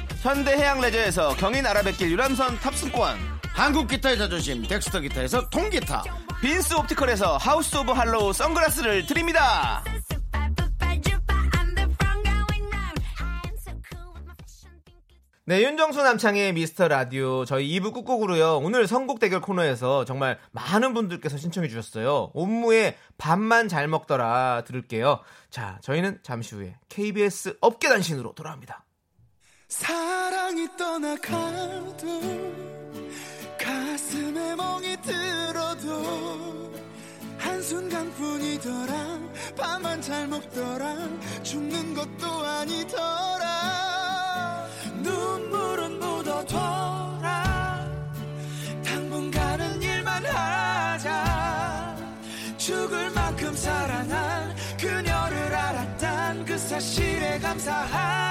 현대해양레저에서 경인 아라뱃길 유람선 탑승권. 한국 기타의 자존심 덱스터 기타에서 통기타. 빈스 옵티컬에서 House of Holland 선글라스를 드립니다. 네, 윤정수 남창희의 미스터 라디오 저희 2부 끝곡으로요. 오늘 선곡 대결 코너에서 정말 많은 분들께서 신청해 주셨어요. 옴므의 밥만 잘 먹더라 들을게요. 자, 저희는 잠시 후에 KBS 업계 단신으로 돌아옵니다. 사랑이 떠나가도 가슴에 멍이 들어도 한순간뿐이더라. 밥만 잘 먹더라. 죽는 것도 아니더라. 눈물은 묻어둬라. 당분간은 일만 하자. 죽을 만큼 사랑한 그녀를 알았단 그 사실에 감사하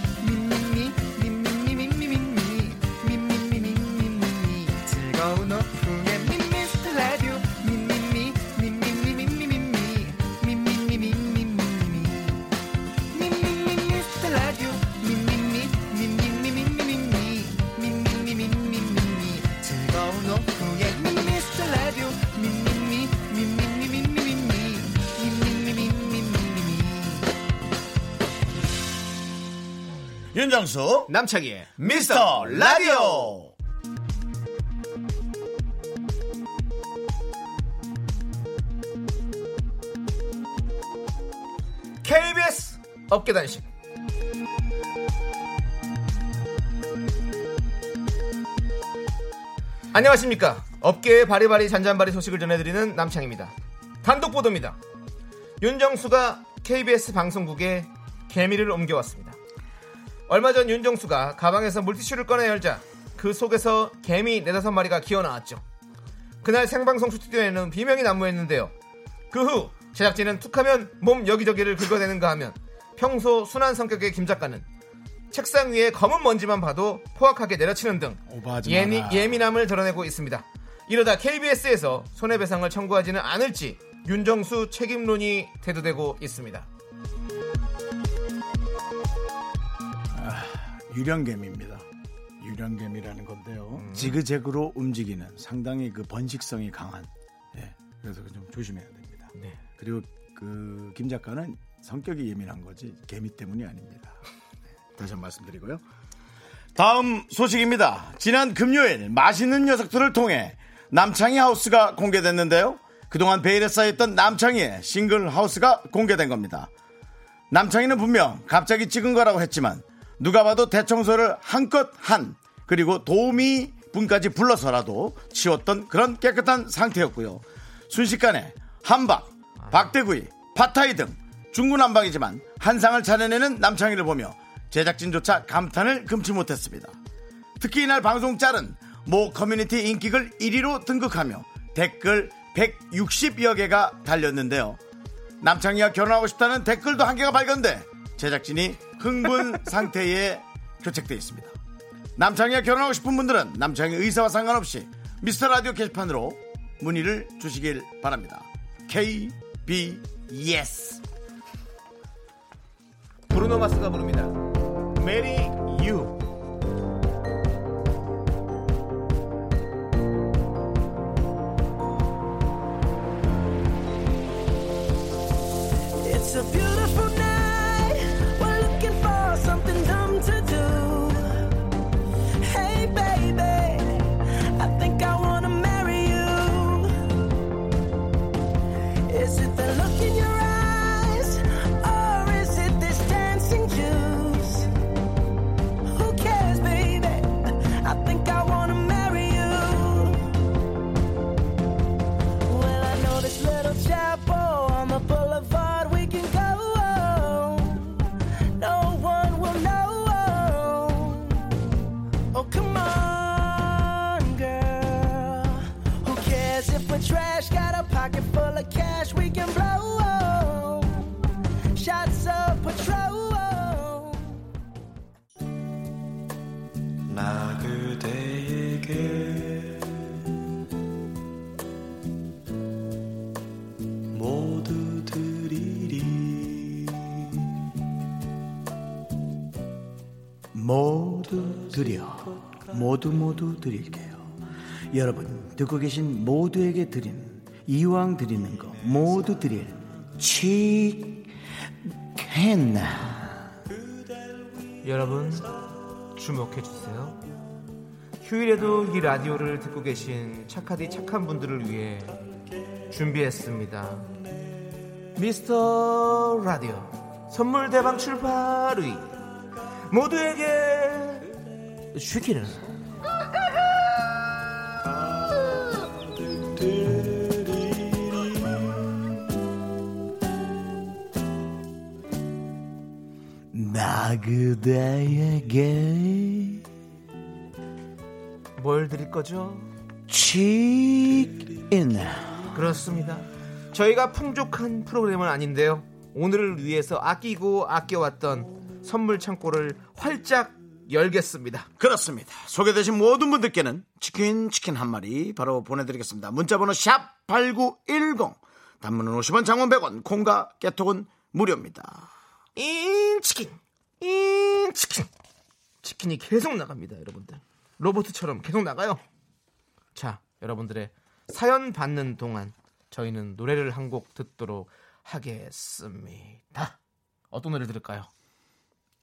윤정수 남창희의 미스터 라디오. KBS 업계 단신. 안녕하십니까. 업계의 바리바리 잔잔바리 소식을 전해드리는 남창입니다. 단독 보도입니다. 윤정수가 KBS 방송국에 개미를 옮겨왔습니다. 얼마 전 윤정수가 가방에서 물티슈를 꺼내 열자 그 속에서 개미 네다섯 마리가 기어 나왔죠. 그날 생방송 스튜디오에는 비명이 난무했는데요. 그 후 제작진은 툭하면 몸 여기저기를 긁어대는가 하면 평소 순한 성격의 김 작가는 책상 위에 검은 먼지만 봐도 포악하게 내려치는 등 마라. 예민함을 드러내고 있습니다. 이러다 KBS에서 손해배상을 청구하지는 않을지 윤정수 책임론이 대두되고 있습니다. 유령개미입니다. 유령개미라는 건데요. 음. 지그재그로 움직이는 상당히 그 번식성이 강한. 예. 그래서 좀 조심해야 됩니다. 네. 그리고 그 김 작가는 성격이 예민한 거지 개미 때문이 아닙니다. 네, 다시 한번 말씀드리고요. 다음 소식입니다. 지난 금요일 맛있는 녀석들을 통해 남창희 하우스가 공개됐는데요. 그동안 베일에 쌓였던 남창희의 싱글 하우스가 공개된 겁니다. 남창희는 분명 갑자기 찍은 거라고 했지만 누가 봐도 대청소를 한껏 한 그리고 도우미 분까지 불러서라도 치웠던 그런 깨끗한 상태였고요. 순식간에 한박, 박대구이, 팟타이 등 중구난방이지만 한 상을 차려내는 남창희를 보며 제작진조차 감탄을 금치 못했습니다. 특히 이날 방송 짤은 모 커뮤니티 인기글 1위로 등극하며 댓글 160여 개가 달렸는데요. 남창희와 결혼하고 싶다는 댓글도 한 개가 발견돼 제작진이 흥분 상태에 교책되어 있습니다. 남창희와 결혼하고 싶은 분들은 남창희 의사와 상관없이 미스터 라디오 게시판으로 문의를 주시길 바랍니다. KBS 브루노 마스가 부릅니다. Marry You. It's a beautiful 모두 드려 모두 모두 드릴게요 여러분 듣고 계신 모두에게 드리는 이왕 드리는 거 모두 드릴 치킨 여러분 주목해 주세요. 휴일에도 이 라디오를 듣고 계신 착하디 착한 분들을 위해 준비했습니다. 미스터 라디오 선물 대방 출발의 모두에게 쉬기는 나 그대에게 뭘 드릴 거죠? 치킨 그렇습니다. 저희가 풍족한 프로그램은 아닌데요. 오늘을 위해서 아끼고 아껴왔던 선물 창고를 활짝 열겠습니다. 그렇습니다. 소개되신 모든 분들께는 치킨 치킨 한 마리 바로 보내드리겠습니다. 문자번호 샵 8910 단문은 50원 장문 100원 콩과 깨톡은 무료입니다. 인치킨 인치킨 치킨이 계속 나갑니다 여러분들 로봇처럼 계속 나가요 자 여러분들의 사연 받는 동안 저희는 노래를 한 곡 듣도록 하겠습니다 어떤 노래 들을까요?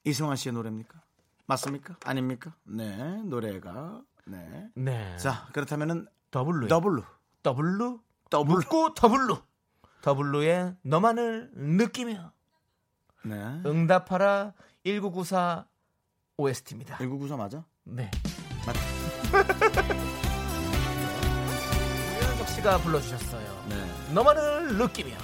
이승환 씨의 노래입니까? 맞습니까? 아닙니까? 네, 노래가 네. 네 자, 그렇다면은 더블루 더블로 더블루 더블로 묻고 더블루 더블루의 너만을 느끼며 네. 응답하라 1994 OST입니다 1994 맞아? 네 맞다. 유현석 씨가 불러주셨어요 네. 너만을 느끼며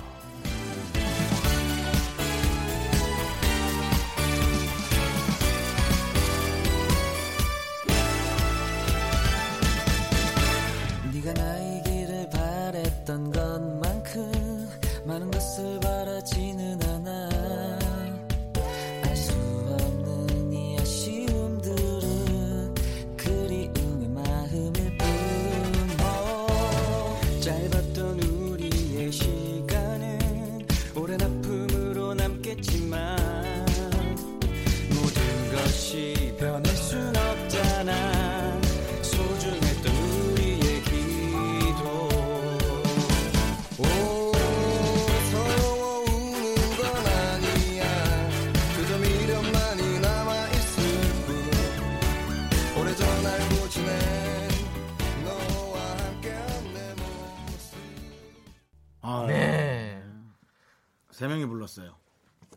세 명이 불렀어요.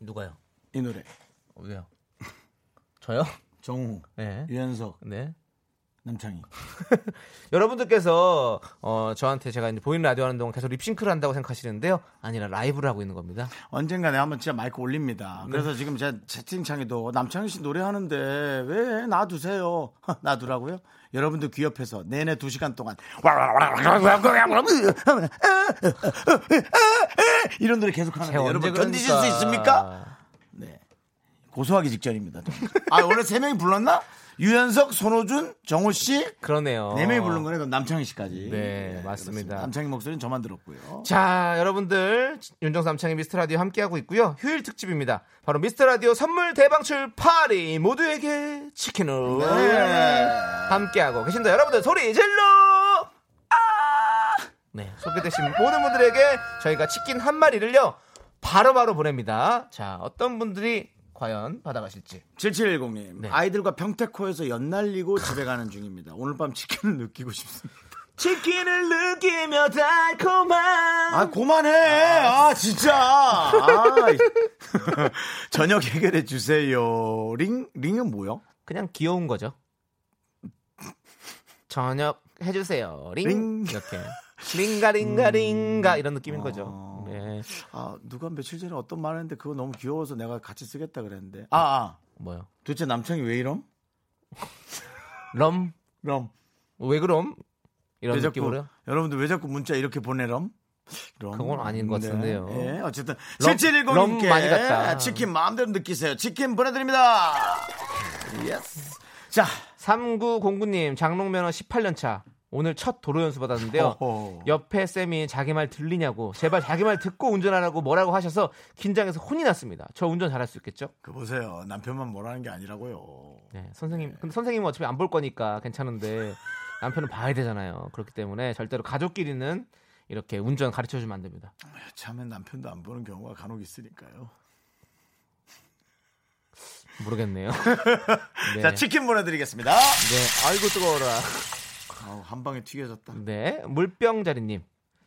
누가요? 이 노래. 왜요? 저요? 정우, 네. 유현석, 네. 남창희. 여러분들께서 어, 저한테 제가 이제 보이는 라디오 하는 동안 계속 립싱크를 한다고 생각하시는데요. 아니라 라이브를 하고 있는 겁니다. 언젠가 내가 한번 진짜 마이크 올립니다. 네. 그래서 지금 제 채팅창에도 남창희 씨 노래하는데 왜 놔두세요? 놔두라고요? 여러분들 귀 옆에서 내내 두 시간 동안 이런 노래 계속 하는데 여러분 견디실 수 그러니까. 있습니까? 네. 고소하기 직전입니다. 아 원래 세 명이 불렀나? 유현석, 손호준, 정호 씨, 그러네요. 네 명이 부른 거네. 그럼 남창희 씨까지. 네, 맞습니다. 그렇습니다. 남창희 목소리는 저만 들었고요. 자, 여러분들 윤정수 남창의 미스터 라디오 함께하고 있고요. 휴일 특집입니다. 바로 미스터 라디오 선물 대방출 파리 모두에게 치킨을 네. 함께하고 계신다. 여러분들 소리 질러! 아! 네, 소개되신 모든 분들에게 저희가 치킨 한 마리를요 바로바로 보냅니다. 자, 어떤 분들이 과연 받아가실지. 7710님 네. 아이들과 평택호에서 연날리고 집에 가는 중입니다. 오늘 밤 치킨을 느끼고 싶습니다. 치킨을 느끼며 달콤한 아 그만해. 아 진짜. 아, 저녁 해결해 주세요. 링 링은 뭐요? 그냥 귀여운 거죠. 저녁 해주세요. 링, 링. 이렇게 링가 링가 링가 이런 느낌인 어. 거죠. 네. 아 누가 며칠 전에 어떤 말 했는데 그거 너무 귀여워서 내가 같이 쓰겠다 그랬는데. 아, 아. 뭐요? 도대체 남창이 왜 이럼? 럼? 럼. 왜 그럼? 이런 왜 자꾸 느낌으로요? 여러분들 왜 자꾸 문자 이렇게 보내럼? 럼? 그건 아닌 것 같은데요. 네. 예, 어쨌든 럼- 7710님께 럼 많이 갔다. 치킨 마음대로 느끼세요. 치킨 보내드립니다. Yes. 자, 3909님 장롱면허 18년 차 오늘 첫 도로 연수 받았는데요. 어허. 옆에 쌤이 자기 말 들리냐고 제발 자기 말 듣고 운전하라고 뭐라고 하셔서 긴장해서 혼이 났습니다. 저 운전 잘할 수 있겠죠? 그 보세요. 남편만 뭐라는 게 아니라고요. 네, 선생님. 근데 선생님은 어차피 안 볼 거니까 괜찮은데 남편은 봐야 되잖아요. 그렇기 때문에 절대로 가족끼리는 이렇게 운전 가르쳐 주면 안 됩니다. 참에 남편도 안 보는 경우가 간혹 있으니까요. 모르겠네요. 네. 자, 치킨 보내드리겠습니다. 네. 아이고 뜨거워라. 아우, 한 방에 튀겨졌다. 네. 물병 자리님.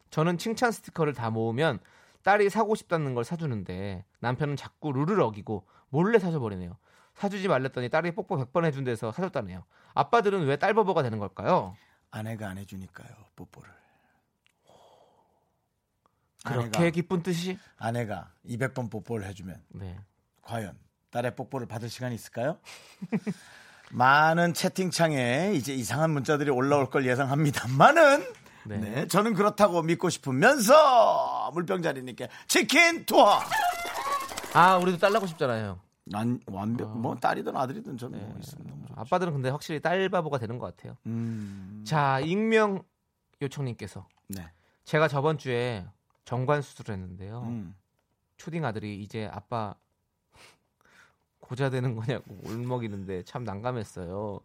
저는 칭찬 스티커를 다 모으면 딸이 사고 싶다는 걸 사주는데 남편은 자꾸 룰을 어기고 몰래 사줘버리네요. 사주지 말랬더니 딸이 뽀뽀 100번 해준 데서 사줬다네요. 아빠들은 왜 딸 버버가 되는 걸까요? 아내가 안 해주니까요, 뽀뽀를. 그렇게 아내가, 기쁜 뜻이? 아내가 200번 뽀뽀를 해주면 네. 과연 딸의 뽀뽀를 받을 시간이 있을까요? 많은 채팅창에 이제 이상한 문자들이 올라올 걸 예상합니다만은 네. 네, 저는 그렇다고 믿고 싶으면서 물병자리님께 치킨 투하. 아, 우리도 딸 낳고 싶잖아요. 난 완벽 뭐 딸이든 아들이든 저는 뭐 있습니다. 아빠들은 근데 확실히 딸 바보가 되는 것 같아요. 음, 자, 익명 요청님께서 네. 제가 저번 주에 정관 수술을 했는데요. 음. 초딩 아들이 이제 아빠 고자 되는 거냐고 울먹이는데 참 난감했어요.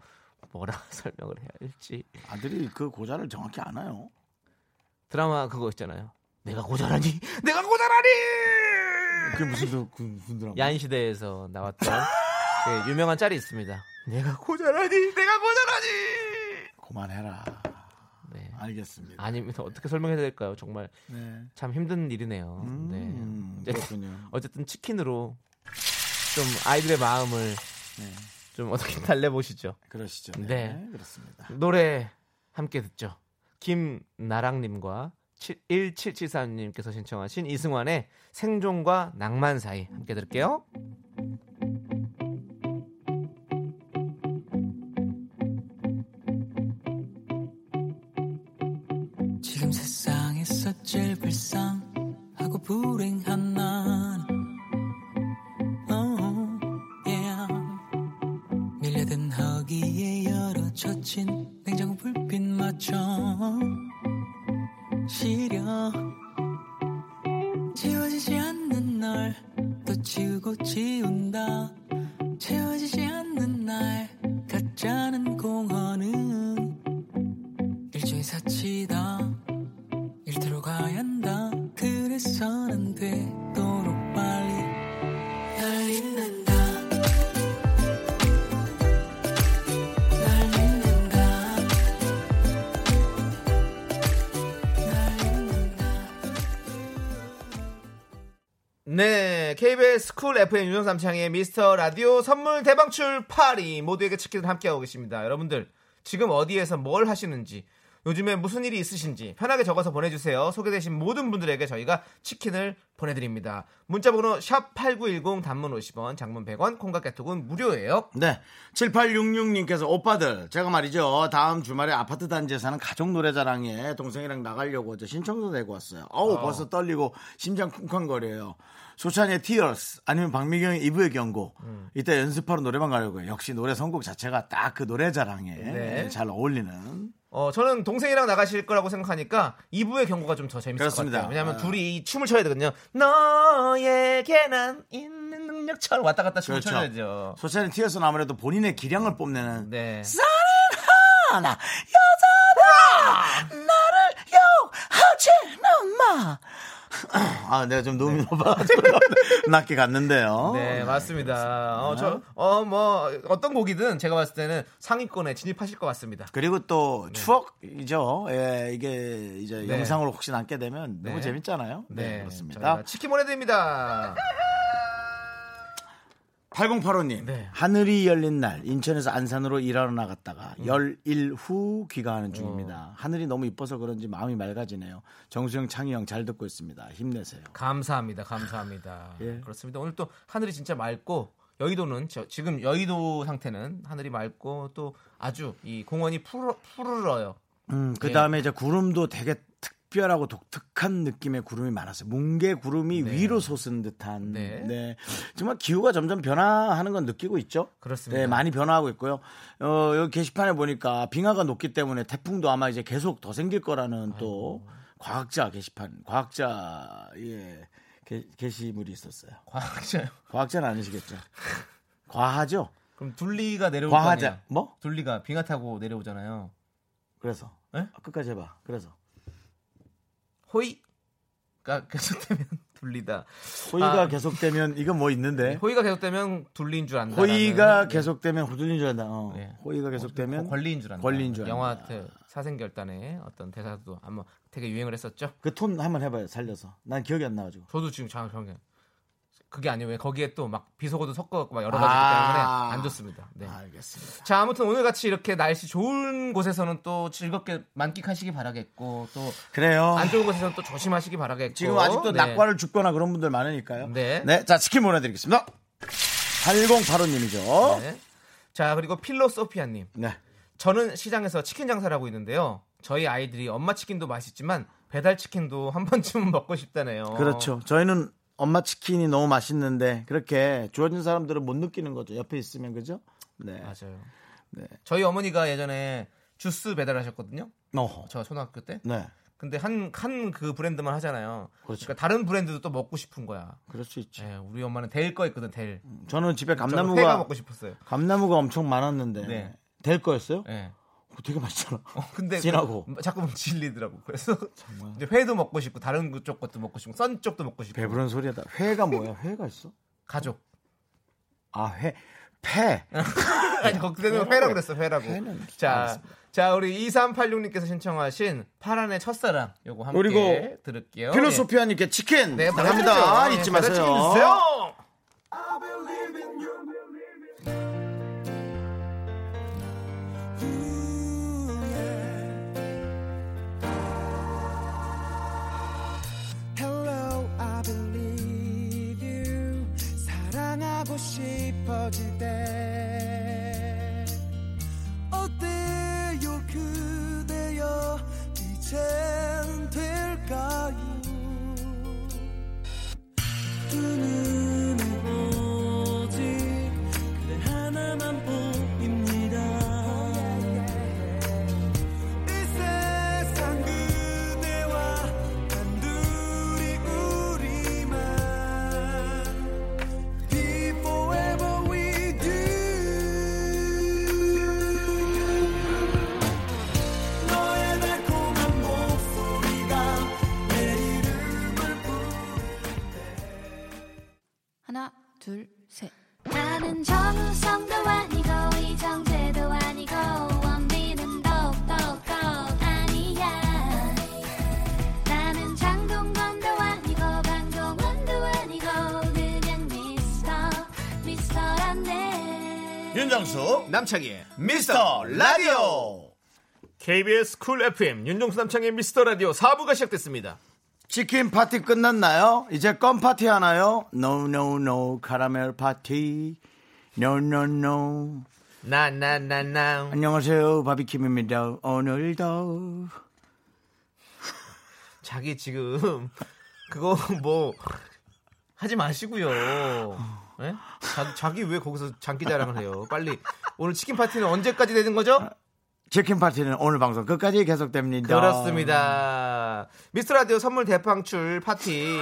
뭐라 설명을 해야 할지. 아들이 그 고자를 정확히 아나요? 드라마 그거 있잖아요. 내가 고자라니, 내가 고자라니. 그게 무슨 드- 그 무슨 드라마? 야인 시대에서 나왔던 그 유명한 짤이 있습니다. 내가 고자라니, 내가 고자라니. 그만해라. 네. 알겠습니다. 아니면 어떻게 설명해야 될까요? 정말 네. 참 힘든 일이네요. 음, 네. 그렇군요. 어쨌든 치킨으로 좀 아이들의 마음을 네. 좀 어떻게 달래보시죠. 그러시죠. 네. 네. 그렇습니다. 노래 함께 듣죠. 김나랑님과 1774님께서 신청하신 이승환의 생존과 낭만 사이 함께 들을게요. 지금 세상에서 제일 불쌍하고 불행한 난 네, KBS 쿨 FM 윤정수 남창희의 미스터 라디오 선물 대방출 파티 모두에게 치킨을 함께하고 계십니다. 여러분들 지금 어디에서 뭘 하시는지 요즘에 무슨 일이 있으신지 편하게 적어서 보내주세요. 소개되신 모든 분들에게 저희가 치킨을 보내드립니다. 문자번호 샵 #8910 단문 50원, 장문 100원, 콩과 깨톡은 무료예요. 네. 7866님께서 오빠들, 제가 말이죠. 다음 주말에 아파트 단지에 사는 가족 노래자랑에 동생이랑 나가려고 저 신청서 내고 왔어요. 어우, 벌써 떨리고 심장 쿵쾅거려요. 소찬이의 Tears 아니면 박미경의 이브의 경고. 이때 연습하러 노래방 가려고요. 역시 노래 선곡 자체가 딱 그 노래자랑에 네. 잘 어울리는. 어, 저는 동생이랑 나가실 거라고 생각하니까 2부의 경고가 좀 더 재밌을 그렇습니다. 것 같아요. 왜냐하면 아. 둘이 춤을 춰야 되거든요. 너에게 난 있는 능력처럼 왔다 갔다 춤을 그렇죠. 춰야죠. 소찬이 Tears는 아무래도 본인의 기량을 뽐내는 네. 하나 여자라 나를 욕하지는 마. 아, 내가 좀 너무 높아가지고 낮게 갔는데요. 네, 맞습니다. 어, 저, 어, 뭐, 어떤 곡이든 제가 봤을 때는 상위권에 진입하실 것 같습니다. 그리고 또 추억이죠. 예, 이게 이제 네. 영상으로 혹시 남게 되면 네. 너무 재밌잖아요. 네, 네, 그렇습니다. 치킨 보내드립니다. 8085님, 네. 하늘이 열린 날 인천에서 안산으로 일하러 나갔다가 음. 열일 후 귀가하는 중입니다. 어. 하늘이 너무 이뻐서 그런지 마음이 맑아지네요. 정수영, 창희형 잘 듣고 있습니다. 힘내세요. 감사합니다. 감사합니다. 예. 그렇습니다. 오늘 또 하늘이 진짜 맑고 여의도는 저- 지금 여의도 상태는 하늘이 맑고 또 아주 이 공원이 푸르, 푸르러요. 음, 그 예. 다음에 이제 구름도 되게 특별하고 독특한 느낌의 구름이 많았어요. 뭉게 구름이 네. 위로 솟은 듯한. 네. 네. 정말 기후가 점점 변화하는 건 느끼고 있죠. 그렇습니다. 네, 많이 변화하고 있고요. 어, 여기 게시판에 보니까 빙하가 높기 때문에 태풍도 아마 이제 계속 더 생길 거라는 또 과학자 게시판, 과학자의 게, 게시물이 있었어요. 과학자요. 과학자는 아니시겠죠? 과하죠? 그럼 둘리가 내려올 거 과하자. 아니야? 뭐? 둘리가 빙하 타고 내려오잖아요. 그래서. 에? 끝까지 해봐. 그래서. 호의가 계속되면 둘리다. 호의가 아. 계속되면 이건 뭐 있는데. 호의가 계속되면 둘리인 줄 안다. 호의가 계속되면 호들린 줄 안다. 어. 네. 호의가 계속되면 권리인 줄 안다. 권리인 줄 영화 안다. 그 사생결단의 어떤 대사도 아마 되게 유행을 했었죠. 그 톤 한번 해봐요. 살려서. 난 기억이 안 나가지고. 저도 지금 잠깐 그게 아니에요. 왜 거기에 또 막 비속어도 섞어갖고 막 여러 가지 아. 때문에 안 좋습니다. 네. 알겠습니다. 자 아무튼 오늘 같이 이렇게 날씨 좋은 곳에서는 또 즐겁게 만끽하시기 바라겠고 또안 그래요. 좋은 곳에서는 또 조심하시기 바라겠고 지금 아직도 네. 낙과를 죽거나 그런 분들 많으니까요. 네. 자, 치킨 보내드리겠습니다. 8085님이죠. 네. 자 그리고 필로소피아님 네. 저는 시장에서 치킨 장사를 하고 있는데요. 저희 아이들이 엄마 치킨도 맛있지만 배달 치킨도 한 번쯤은 먹고 싶다네요. 그렇죠. 저희는 엄마 치킨이 너무 맛있는데 그렇게 주어진 사람들은 못 느끼는 거죠. 옆에 있으면 그죠? 네. 맞아요. 네. 저희 어머니가 예전에 주스 배달하셨거든요. 어허. 저 초등학교 때. 네. 근데 한 한 그 브랜드만 하잖아요. 그렇죠. 그러니까 다른 브랜드도 또 먹고 싶은 거야. 그럴 수 있지. 예, 우리 엄마는 될거 있거든, 될. 저는 집에 감나무가 먹고 싶었어요. 감나무가 엄청 많았는데 네. 될 거였어요? 예. 그거 되게 맛있잖아. 어, 근데 진하고. 그- 자꾸 질리더라고. 그래서 이제 회도 먹고 싶고 다른 그쪽 것도 먹고 싶고 썬 쪽도 먹고 싶고 배부른 소리하다. 회가 뭐야? 회가 있어? 가족. 아, 회. 폐. 아니 거기서는 회라고 그랬어. 회라고. 회는 자, 알았습니다. 자 우리 2386님께서 신청하신 파란의 첫사랑 요거 함께 그리고 들을게요. 필로소피아님께 치킨 네, 나갑니다. 잊지 네, 마세요. 때 어때요, 그대여? 이젠 될까요? 남창희의 미스터 라디오 KBS 쿨 FM 윤정수 남창희의 미스터 라디오 4부가 시작됐습니다. 치킨 파티 끝났나요? 이제 껌 파티 하나요? No no no 카라멜 파티 No no no 나나나나 안녕하세요 바비킴입니다 오늘도 자기 지금 그거 뭐 하지 마시고요. 예? 자, 자기 왜 거기서 장기 자랑을 해요? 빨리 오늘 치킨 파티는 언제까지 되는 거죠? 치킨 파티는 오늘 방송 끝까지 계속됩니다 그렇습니다. 미스터 라디오 선물 대방출 파티.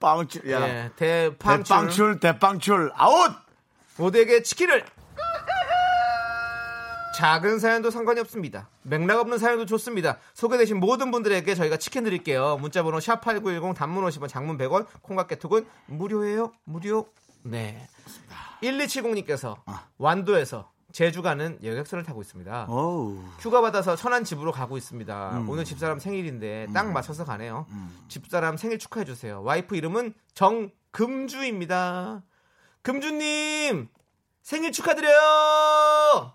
빵출 야 예, 대방출. 대빵출 대빵출 아웃 모두에게 치킨을 작은 사연도 상관이 없습니다. 맥락 없는 사연도 좋습니다. 소개되신 모든 분들에게 저희가 치킨 드릴게요. 문자번호 샵8910 단문 50원 장문 100원 콩깍개톡은 무료예요. 무료. 네. 1270님께서 완도에서 제주 가는 여객선을 타고 있습니다. 오우 휴가 받아서 천안 집으로 가고 있습니다. 오늘 집사람 생일인데 딱 맞춰서 가네요. 집사람 생일 축하해 주세요. 와이프 이름은 정금주입니다. 금주님 생일 축하드려요.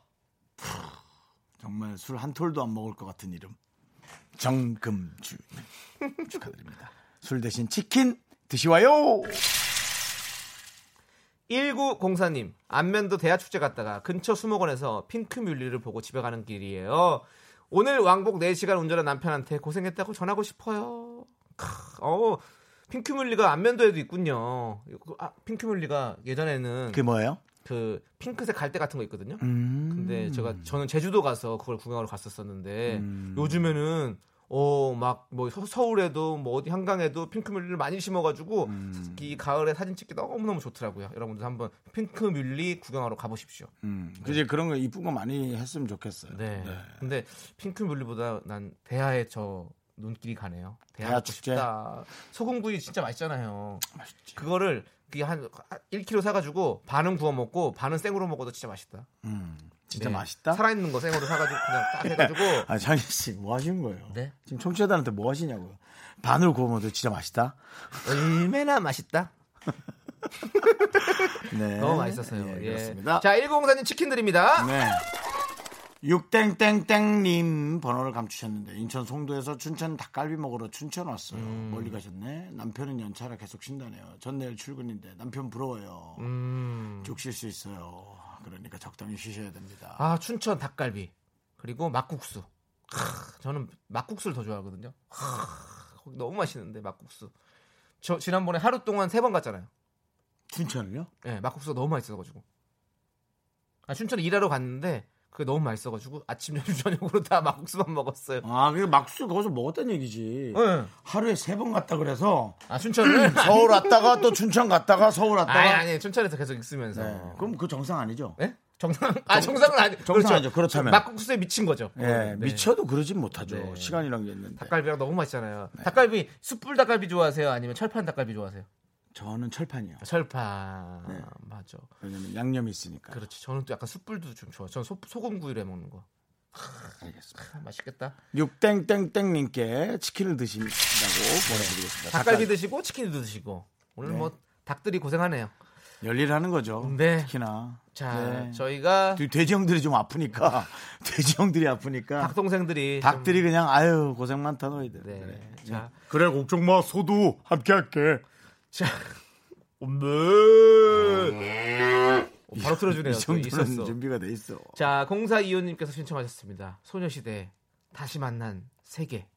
정말 술 한 톨도 안 먹을 것 같은 이름 정금주 축하드립니다 술 대신 치킨 드시와요 1904님 안면도 대하축제 갔다가 근처 수목원에서 핑크뮬리를 보고 집에 가는 길이에요. 오늘 왕복 4시간 운전한 남편한테 고생했다고 전하고 싶어요. 크, 어, 핑크뮬리가 안면도에도 있군요. 아, 핑크뮬리가 예전에는 그게 뭐예요? 그 핑크색 갈대 같은 거 있거든요. 음. 근데 제가 저는 제주도 가서 그걸 구경하러 갔었었는데 음. 요즘에는 어 막 뭐 서울에도 뭐 어디 한강에도 핑크뮬리를 많이 심어가지고 음. 이 가을에 사진 찍기 너무 너무 좋더라고요. 여러분들 한번 핑크뮬리 구경하러 가보십시오. 음, 그지 그런 거 이쁜 거 많이 했으면 좋겠어요. 네. 근데 핑크뮬리보다 난 대하에 저 눈길이 가네요. 대하 축제? 소금구이 진짜 맛있잖아요. 그거를 그게 한 1kg 사가지고 반은 구워 먹고 반은 생으로 먹어도 진짜 맛있다. 음, 진짜 네. 맛있다. 살아있는 거 생으로 사가지고 그냥 딱 해가지고 아 장희 씨, 뭐 하시는 거예요? 네? 지금 청취자들한테 뭐 하시냐고요? 반을 구우면 진짜 맛있다. 얼마나 맛있다. 네, 너무 맛있었어요. 예, 예. 그렇습니다. 자, 104님 치킨 드립니다. 네. 육땡땡땡님 번호를 감추셨는데 인천 송도에서 춘천 닭갈비 먹으러 춘천 왔어요. 음. 멀리 가셨네. 남편은 연차라 계속 쉰다네요. 전 내일 출근인데 남편 부러워요. 음. 쭉쉴수 있어요. 그러니까 적당히 쉬셔야 됩니다. 아, 춘천 닭갈비. 그리고 막국수. 크, 저는 막국수를 더 좋아하거든요. 크, 너무 맛있는데 막국수. 저 지난번에 하루 동안 세 번 갔잖아요. 춘천을요? 예, 막국수가 너무 맛있어가지고. 아, 춘천에 일하러 갔는데 그게 너무 맛있어가지고 아침, 점심, 저녁으로 다 막국수만 먹었어요. 아, 그 막수 거기서 먹었다는 얘기지. 예. 하루에 세 번 갔다 그래서 아, 춘천을? 서울 왔다가 또 춘천 갔다가 서울 왔다가. 아니, 아니, 춘천에서 계속 있으면서. 네. 그럼 그 정상 아니죠? 예? 정상, 아, 정상은 아니, 정상 아니죠. 그렇다면. 막국수에 미친 거죠. 예, 네. 미쳐도 그러진 못하죠. 네. 시간이란 게 있는데. 닭갈비랑 너무 맛있잖아요. 닭갈비, 숯불 닭갈비 좋아하세요? 아니면 철판 닭갈비 좋아하세요? 저는 철판이요. 철판. 네. 맞아. 왜냐면 양념이 있으니까. 그렇지. 저는 또 약간 숯불도 좀 좋아해요. 저는 소, 소금구이를 해 먹는 거. 알겠습니다. 아, 맛있겠다. 육땡땡땡님께 치킨을 드신다고 보내드리겠습니다. 닭갈비 드시고 치킨도 드시고. 오늘 네. 뭐 닭들이 고생하네요. 열일하는 거죠. 네. 특히나. 자, 네. 저희가 돼- 돼지 형들이 좀 아프니까 돼지 형들이 아프니까 닭 동생들이 닭들이 그냥 아유 고생 많다 너희들. 네. 그래. 자. 그래 걱정 마 소도 함께 할게. 자, 엄마. 어, 바로 틀어주네요. 있었어. 준비가 돼 있어. 자, 공사 이호님께서 신청하셨습니다. 소녀시대 다시 만난 세계.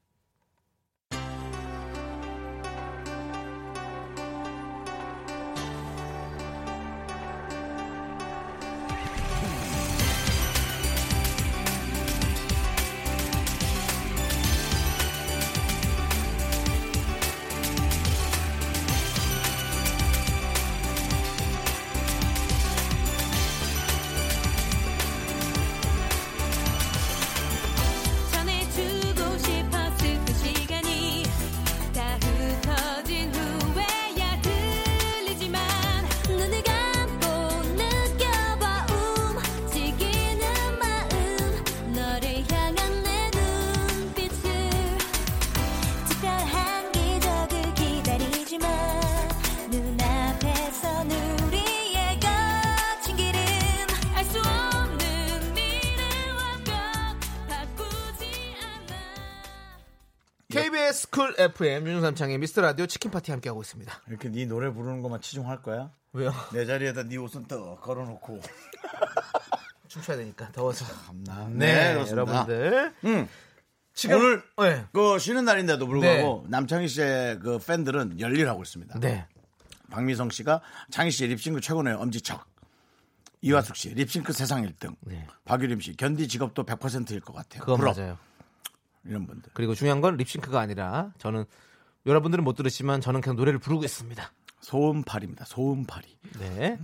남창희의 미스터 라디오 치킨 파티 함께 하고 있습니다. 이렇게 네 노래 부르는 것만 치중할 거야? 왜요? 내 자리에다 네 옷은 또 걸어놓고. 춤춰야 되니까 더워서. 네, 네, 그렇습니다. 여러분들. 음. 지금 오늘 네. 그 쉬는 날인데도 불구하고 남창희 씨의 그 팬들은 열일하고 있습니다. 네. 박미성 씨가 창희 씨 립싱크 최고네요. 엄지척. 이화숙 씨 립싱크 세상 1등. 네. 박유림 씨 견디 직업도 100%일 것 같아요. 그건 부럽. 맞아요. 이런 분들. 그리고 중요한 건 립싱크가 아니라 저는 여러분들은 못 들으시지만 저는 그냥 노래를 부르고 있습니다. 소음팔입니다. 소음팔이. 네.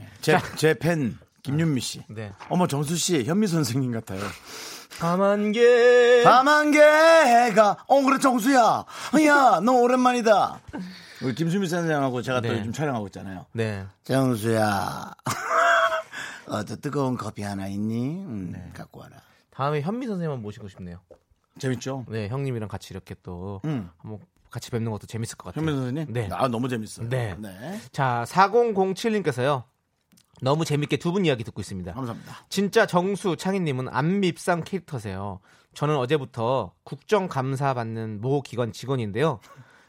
제팬 김윤미 씨. 네. 어머 정수 씨 현미 선생님 같아요. 가만게 가만개가 어 그래 정수야. 야 너 오랜만이다. 우리 김수미 선생하고 제가 또 네. 요즘 촬영하고 있잖아요. 네. 정수야. 어 저 뜨거운 커피 하나 있니? 음, 네. 갖고 와라. 다음에 현미 선생님만 모시고 싶네요. 재밌죠? 네, 형님이랑 같이 이렇게 또 음. 한번 같이 뵙는 것도 재밌을 것 같아요. 현미 선생님? 네. 아 너무 재밌어요. 네. 네. 자, 4007님께서요. 너무 재밌게 두 분 이야기 듣고 있습니다. 감사합니다. 진짜 정수 창희님은 안밉상 캐릭터세요. 저는 어제부터 국정감사 받는 모 기관 직원인데요.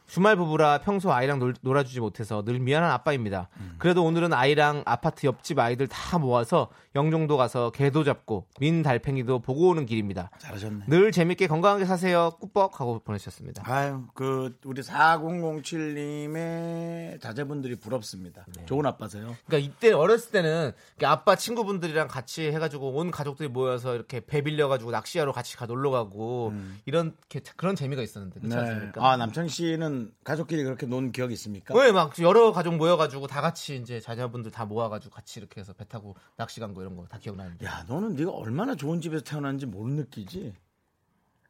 주말 부부라 평소 아이랑 놀, 놀아주지 못해서 늘 미안한 아빠입니다. 그래도 오늘은 아이랑 아파트 옆집 아이들 다 모아서 영종도 가서 개도 잡고 민 달팽이도 보고 오는 길입니다. 잘하셨네. 늘 재밌게 건강하게 사세요. 꾸뻑 하고 보내주셨습니다. 아유, 그 우리 4007님의 자제분들이 부럽습니다. 네. 좋은 아빠세요. 그러니까 이때 어렸을 때는 아빠 친구분들이랑 같이 해가지고 온 가족들이 모여서 이렇게 배 빌려가지고 낚시하러 같이 가 놀러 가고 이런 게- 그런 재미가 있었는데 그렇지 않습니까? 음. 아 남창 씨는 가족끼리 그렇게 논 기억이 있습니까? 왜 막 여러 가족 모여가지고 다 같이 이제 자녀분들 다 모아가지고 같이 이렇게 해서 배 타고 낚시 간 거 이런 거 다 기억나는데. 야, 너는 네가 얼마나 좋은 집에서 태어났는지 못 느끼지?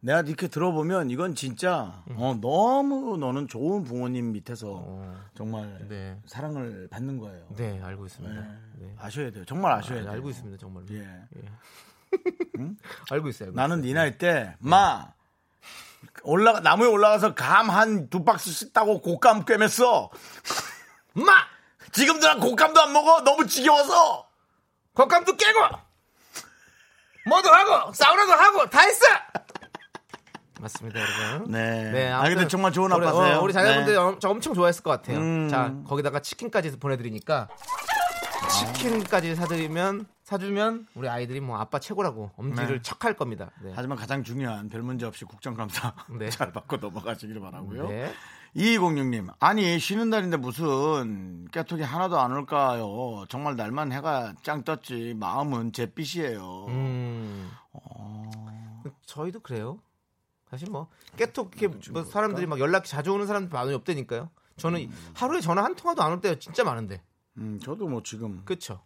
내가 이렇게 들어보면 이건 진짜 어, 너무 너는 좋은 부모님 밑에서 어, 정말 네. 사랑을 받는 거예요. 네 알고 있습니다. 네. 아셔야 돼요. 정말 아셔야 아, 돼요. 알고 있습니다 정말로. 예. 알고 있어요. 알고 나는 있어요. 네 나이 때, 마, 올라가, 나무에 올라가서 감 한 두 박스 씻다고 곶감 꿰맸어. 마! 지금도 난 곶감도 안 먹어. 너무 지겨워서. 겉감도 깨고 뭐도 하고 사우나도 하고 다 했어. 맞습니다, 여러분. 네. 아, 아무튼 근데 정말 좋은 우리, 아빠세요. 어, 우리 자녀분들 네. 엄- 저 엄청 좋아했을 것 같아요. 음. 자, 거기다가 치킨까지 보내드리니까 치킨까지 사드리면 사주면 우리 아이들이 뭐 아빠 최고라고 엄지를 네. 척할 겁니다. 네. 하지만 가장 중요한 별 문제 없이 국정감사 네. 잘 받고 넘어가시길 바라고요. 네. 2206님, 아니 쉬는 날인데 무슨 깨톡이 하나도 안 올까요? 정말 날만 해가 짱 떴지 마음은 잿빛이에요. 음. 저희도 그래요. 사실 뭐 깨톡 이렇게 뭐 사람들이 막 연락이 자주 오는 사람들 많이 없다니까요. 저는 하루에 전화 한 통화도 안 올 때가 진짜 많은데. 음, 저도 뭐 지금 그렇죠.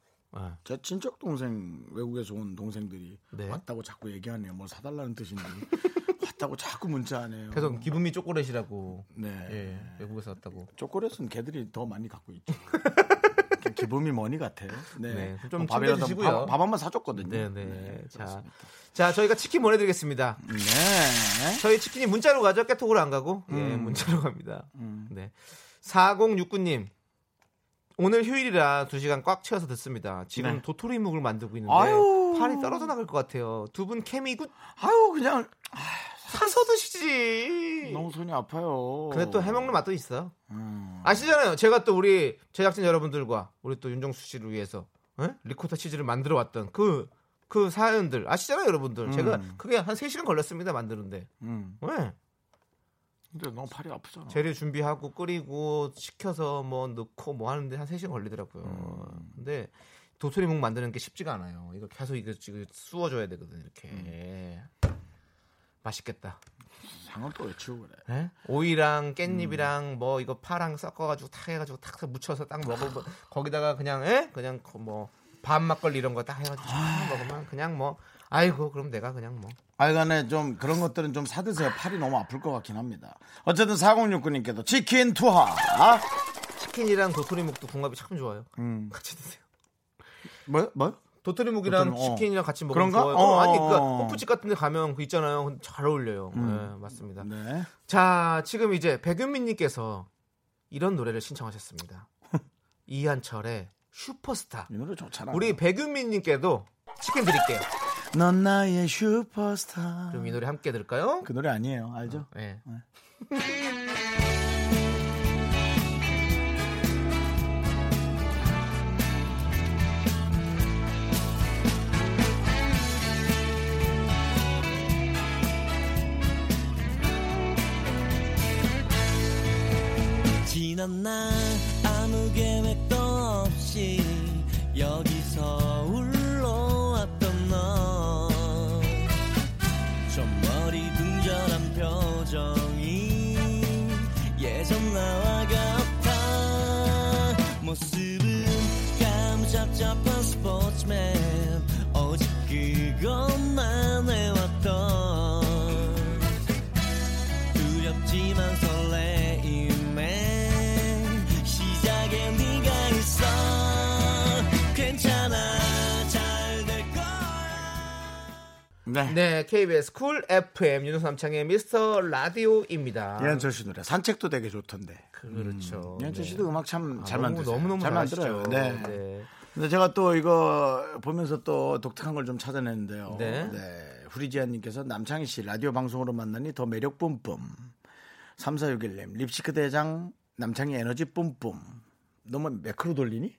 제 친척 동생 외국에서 온 동생들이 네. 왔다고 자꾸 얘기하네요. 뭐 사달라는 뜻인지 왔다고 자꾸 문자 하네요. 계속 기분이 초콜릿이라고. 네. 예, 외국에서 왔다고. 초콜릿은 걔들이 더 많이 갖고 있죠. give me money 같아요. 네. 네, 좀뭐 밥이라도. 밥, 밥 한번 사줬거든요. 네, 네. 자, 그렇습니다. 자, 저희가 치킨 보내드리겠습니다. 네. 저희 치킨이 문자로 가죠? 깨톡으로 안 가고? 예, 음. 문자로 갑니다. 네. 4069님. 오늘 휴일이라 2시간 꽉 채워서 듣습니다. 지금 네. 도토리묵을 만들고 있는데 아유. 팔이 떨어져 나갈 것 같아요. 두 분 케미 good 아유 그냥 사서 드시지. 너무 손이 아파요. 근데 또 해먹는 맛도 있어요. 음. 아시잖아요. 제가 또 우리 제작진 여러분들과 우리 또 윤정수 씨를 위해서 에? 리코타 치즈를 만들어 왔던 그, 그 사연들 아시잖아요, 여러분들. 제가 그게 한 3 시간 걸렸습니다, 만드는데. 음. 네. 근데 너무 팔이 아프잖아. 재료 준비하고 끓이고 식혀서 뭐 넣고 뭐 하는데 한 3시간 걸리더라고요. 음. 근데 도토리묵 만드는 게 쉽지가 않아요. 이거 계속 이거 지금 쑤어 줘야 되거든, 이렇게. 음. 맛있겠다. 상은 또 외치고 그래. 네? 오이랑 깻잎이랑 뭐 이거 파랑 섞어가지고 탁 해가지고 탁 묻혀서 딱 먹으면 거기다가 그냥 에? 그냥 뭐 밥 막걸리 이런 거 딱 해가지고 쫙 먹으면 그냥 뭐 아이고 그럼 내가 그냥 뭐 하여간에 좀 그런 것들은 좀 사드세요. 팔이 너무 아플 것 같긴 합니다. 어쨌든 4069님께도 치킨 투하. 치킨이랑 도토리묵도 궁합이 참 좋아요. 음. 같이 드세요. 뭐? 뭐? 도토리묵이랑 도토리묵, 어. 치킨이랑 같이 먹으면 그런가? 좋아요. 어, 어, 아니 어, 그러니까 어. 호프집 같은 데 가면 그 있잖아요. 잘 어울려요. 네, 맞습니다. 네. 자, 지금 이제 백윤민 님께서 이런 노래를 신청하셨습니다. 이한철의 슈퍼스타. 이 노래 좋잖아. 우리 백윤민 님께도 치킨 드릴게요. 넌 나의 슈퍼스타. 그럼 이 노래 함께 들을까요? 그 노래 아니에요. 알죠? 네. 지난 날 아무 계획도 없이 여기서 울러 예전 나와 같아. 모습은 감잡잡한 스포츠맨. 오직 그것만 해왔던. 두렵지만 네. 네, KBS 쿨 FM 윤호수 남창의 미스터 라디오입니다. 이현철 씨 노래 산책도 되게 좋던데. 그렇죠. 이현철 네. 씨도 음악 참잘 아, 너무, 만들어요. 너무 너무 잘 잘하시죠. 만들어요. 네. 네. 근데 제가 또 이거 보면서 또 독특한 걸 좀 찾아냈는데요. 네. 후리지안님께서 남창희 씨 라디오 방송으로 만나니 더 매력 뿜뿜. 3461님 립시크 대장 남창희 에너지 뿜뿜. 너무 매크로 돌리니?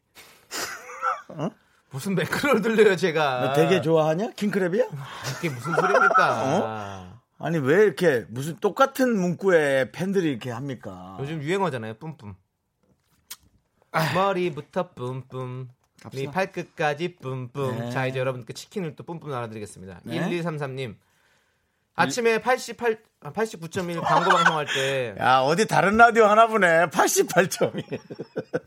무슨 매크로 들려요, 제가. 너 되게 좋아하냐? 킹크랩이야? 이게 무슨 소리입니까? 아니 왜 이렇게 무슨 똑같은 문구에 팬들이 이렇게 합니까? 요즘 유행어잖아요, 뿜뿜. 머리부터 뿜뿜. 네 발끝까지 뿜뿜. 네. 자, 이제 여러분께 치킨을 또 뿜뿜 나눠드리겠습니다. 네. 1233님. 아침에 88, 89.1 광고 방송할 때, 야 어디 다른 라디오 하나 보네. 88점이.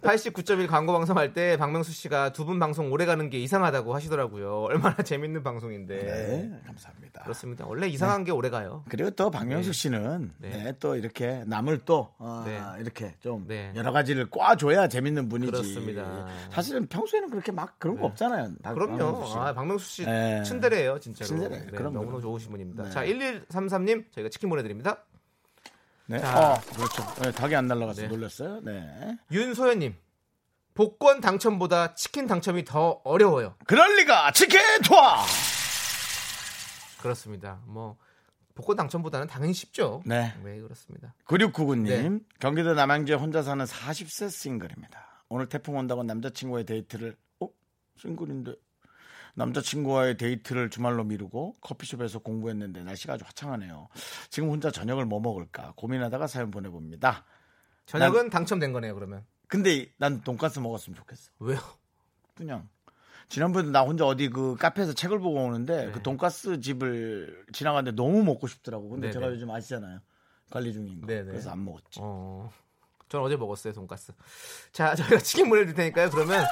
89.1 광고 방송할 때 박명수 씨가 두 분 방송 오래 가는 게 이상하다고 하시더라고요. 얼마나 재밌는 방송인데. 네, 감사합니다. 그렇습니다. 원래 이상한 게 오래 가요. 그리고 또 박명숙 씨는 네. 네, 또 이렇게 남을 또 어, 네. 이렇게 좀 네. 여러 가지를 꽈줘야 재밌는 분이지. 그렇습니다. 사실은 평소에는 그렇게 막 그런 거 없잖아요. 박- 그럼요. 박명숙 씨는. 아, 박명수 씨 네. 친데레예요, 진짜로. 친데레. 네, 그럼, 너무너무. 좋으신 분입니다. 네. 자, 1133님 저희가 치킨 보내드립니다. 네. 자. 어, 그렇죠. 네, 닭이 안 날라가서 네. 놀랐어요. 네. 윤소연님 복권 당첨보다 치킨 당첨이 더 어려워요. 그럴 리가 치킨 투어. 그렇습니다. 뭐 복권 당첨보다는 당연히 쉽죠. 네. 그렇습니다. 9699님 네. 경기도 남양주에 혼자 사는 40세 싱글입니다. 오늘 태풍 온다고 남자친구와의 데이트를 어? 싱글인데 남자친구와의 데이트를 주말로 미루고 커피숍에서 공부했는데 날씨가 아주 화창하네요. 지금 혼자 저녁을 뭐 먹을까 고민하다가 사연 보내봅니다. 저녁은 당첨된 거네요. 그러면 근데 난 돈가스 먹었으면 좋겠어. 왜요? 그냥 지난번에 나 혼자 어디 그 카페에서 책을 보고 오는데 네. 그 돈가스 집을 지나갔는데 너무 먹고 싶더라고. 근데 네네. 제가 요즘 아시잖아요. 관리 중인 거. 네네. 그래서 안 먹었지. 어, 전 어제 먹었어요 돈가스. 자, 저희가 치킨 보내드릴 테니까요. 그러면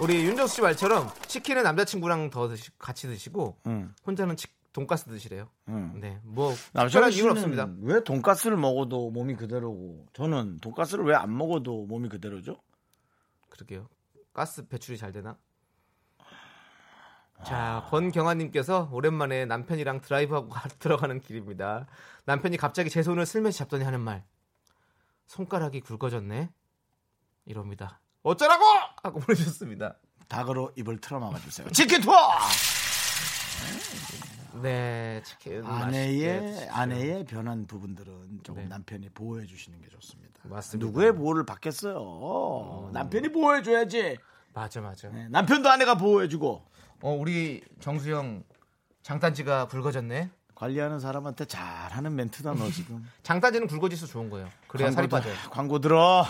우리 윤정수 씨 말처럼 치킨은 남자친구랑 더 드시, 같이 드시고 응. 혼자는 치, 돈가스 드시래요. 응. 네, 뭐 특별한 이유는 없습니다. 왜 돈가스를 먹어도 몸이 그대로고 저는 돈가스를 왜 안 먹어도 몸이 그대로죠? 그러게요. 가스 배출이 잘 되나? 자, 권경아님께서 오랜만에 남편이랑 드라이브하고 가- 들어가는 길입니다. 남편이 갑자기 제 손을 슬며시 잡더니 하는 말. 손가락이 굵어졌네. 이럽니다. 어쩌라고! 하고 보내주셨습니다. 닭으로 입을 틀어막아 주세요. 치킨 투어. 네, 치킨 맛있게 아내의 드십시오. 아내의 변한 부분들은 조금 네. 남편이 보호해 주시는 게 좋습니다. 맞습니다. 누구의 보호를 받겠어요? 남편이 보호해 줘야지. 맞아, 맞아. 네, 남편도 아내가 보호해 주고 어, 우리 정수영 장단지가 굵어졌네. 관리하는 사람한테 잘하는 멘트다 너 지금. 장단지는 굵어질수 좋은 거예요. 그래야 살이 광고 빠져요. 들- 광고 들어.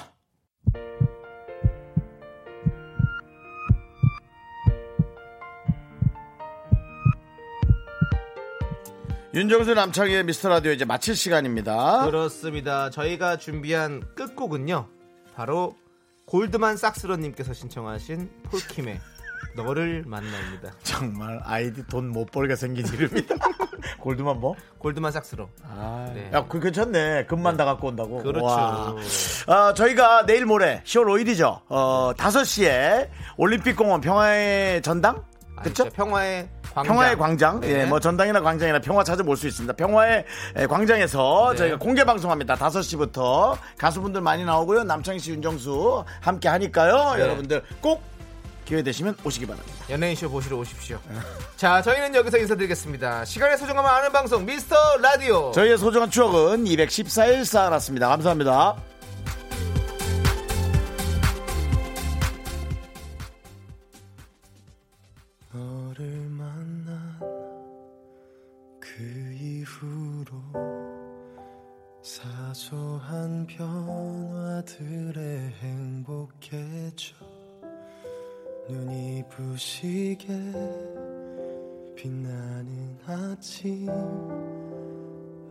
윤정수 남창희의 미스터 라디오 이제 마칠 시간입니다. 그렇습니다. 저희가 준비한 끝곡은요. 바로 골드만 싹스러님께서 신청하신 폴킴의 너를 만나입니다. 정말 아이디 돈 못 벌게 생긴 이름이다. 골드만 뭐? 골드만 싹스러. 아, 네. 야, 그 괜찮네. 금만 다 갖고 온다고. 그렇죠. 와. 아, 저희가 내일 모레 10월 5일이죠. 어, 5시에 올림픽공원 평화의 전당? 그쵸? 아니죠. 평화의 광장. 평화의 광장, 네. 예, 뭐 전당이나 광장이나 평화 찾아볼 수 있습니다. 평화의 에, 광장에서 네. 저희가 공개 방송합니다. 5시부터 가수분들 많이 나오고요. 남창희 씨, 윤정수 함께 하니까요. 네. 여러분들 꼭 기회 되시면 오시기 바랍니다. 연예인쇼 보시러 오십시오. 자, 저희는 여기서 인사드리겠습니다. 시간의 소중함을 아는 방송 미스터 라디오. 저희의 소중한 추억은 214일 쌓아놨습니다. 감사합니다. 사소한 변화들에 행복해져. 눈이 부시게 빛나는 아침.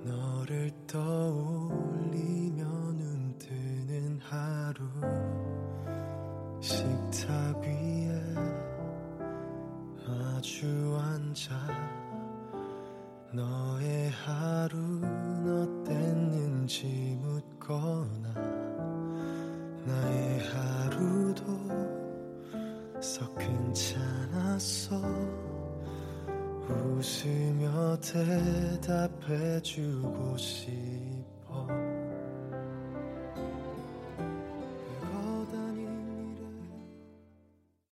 너를 떠올리며 눈 뜨는 하루. 식탁 위에 마주 앉아 너의 하루는 어땠는지 묻거나 나의 하루도 썩 괜찮았어. 웃으며 대답해주고 싶어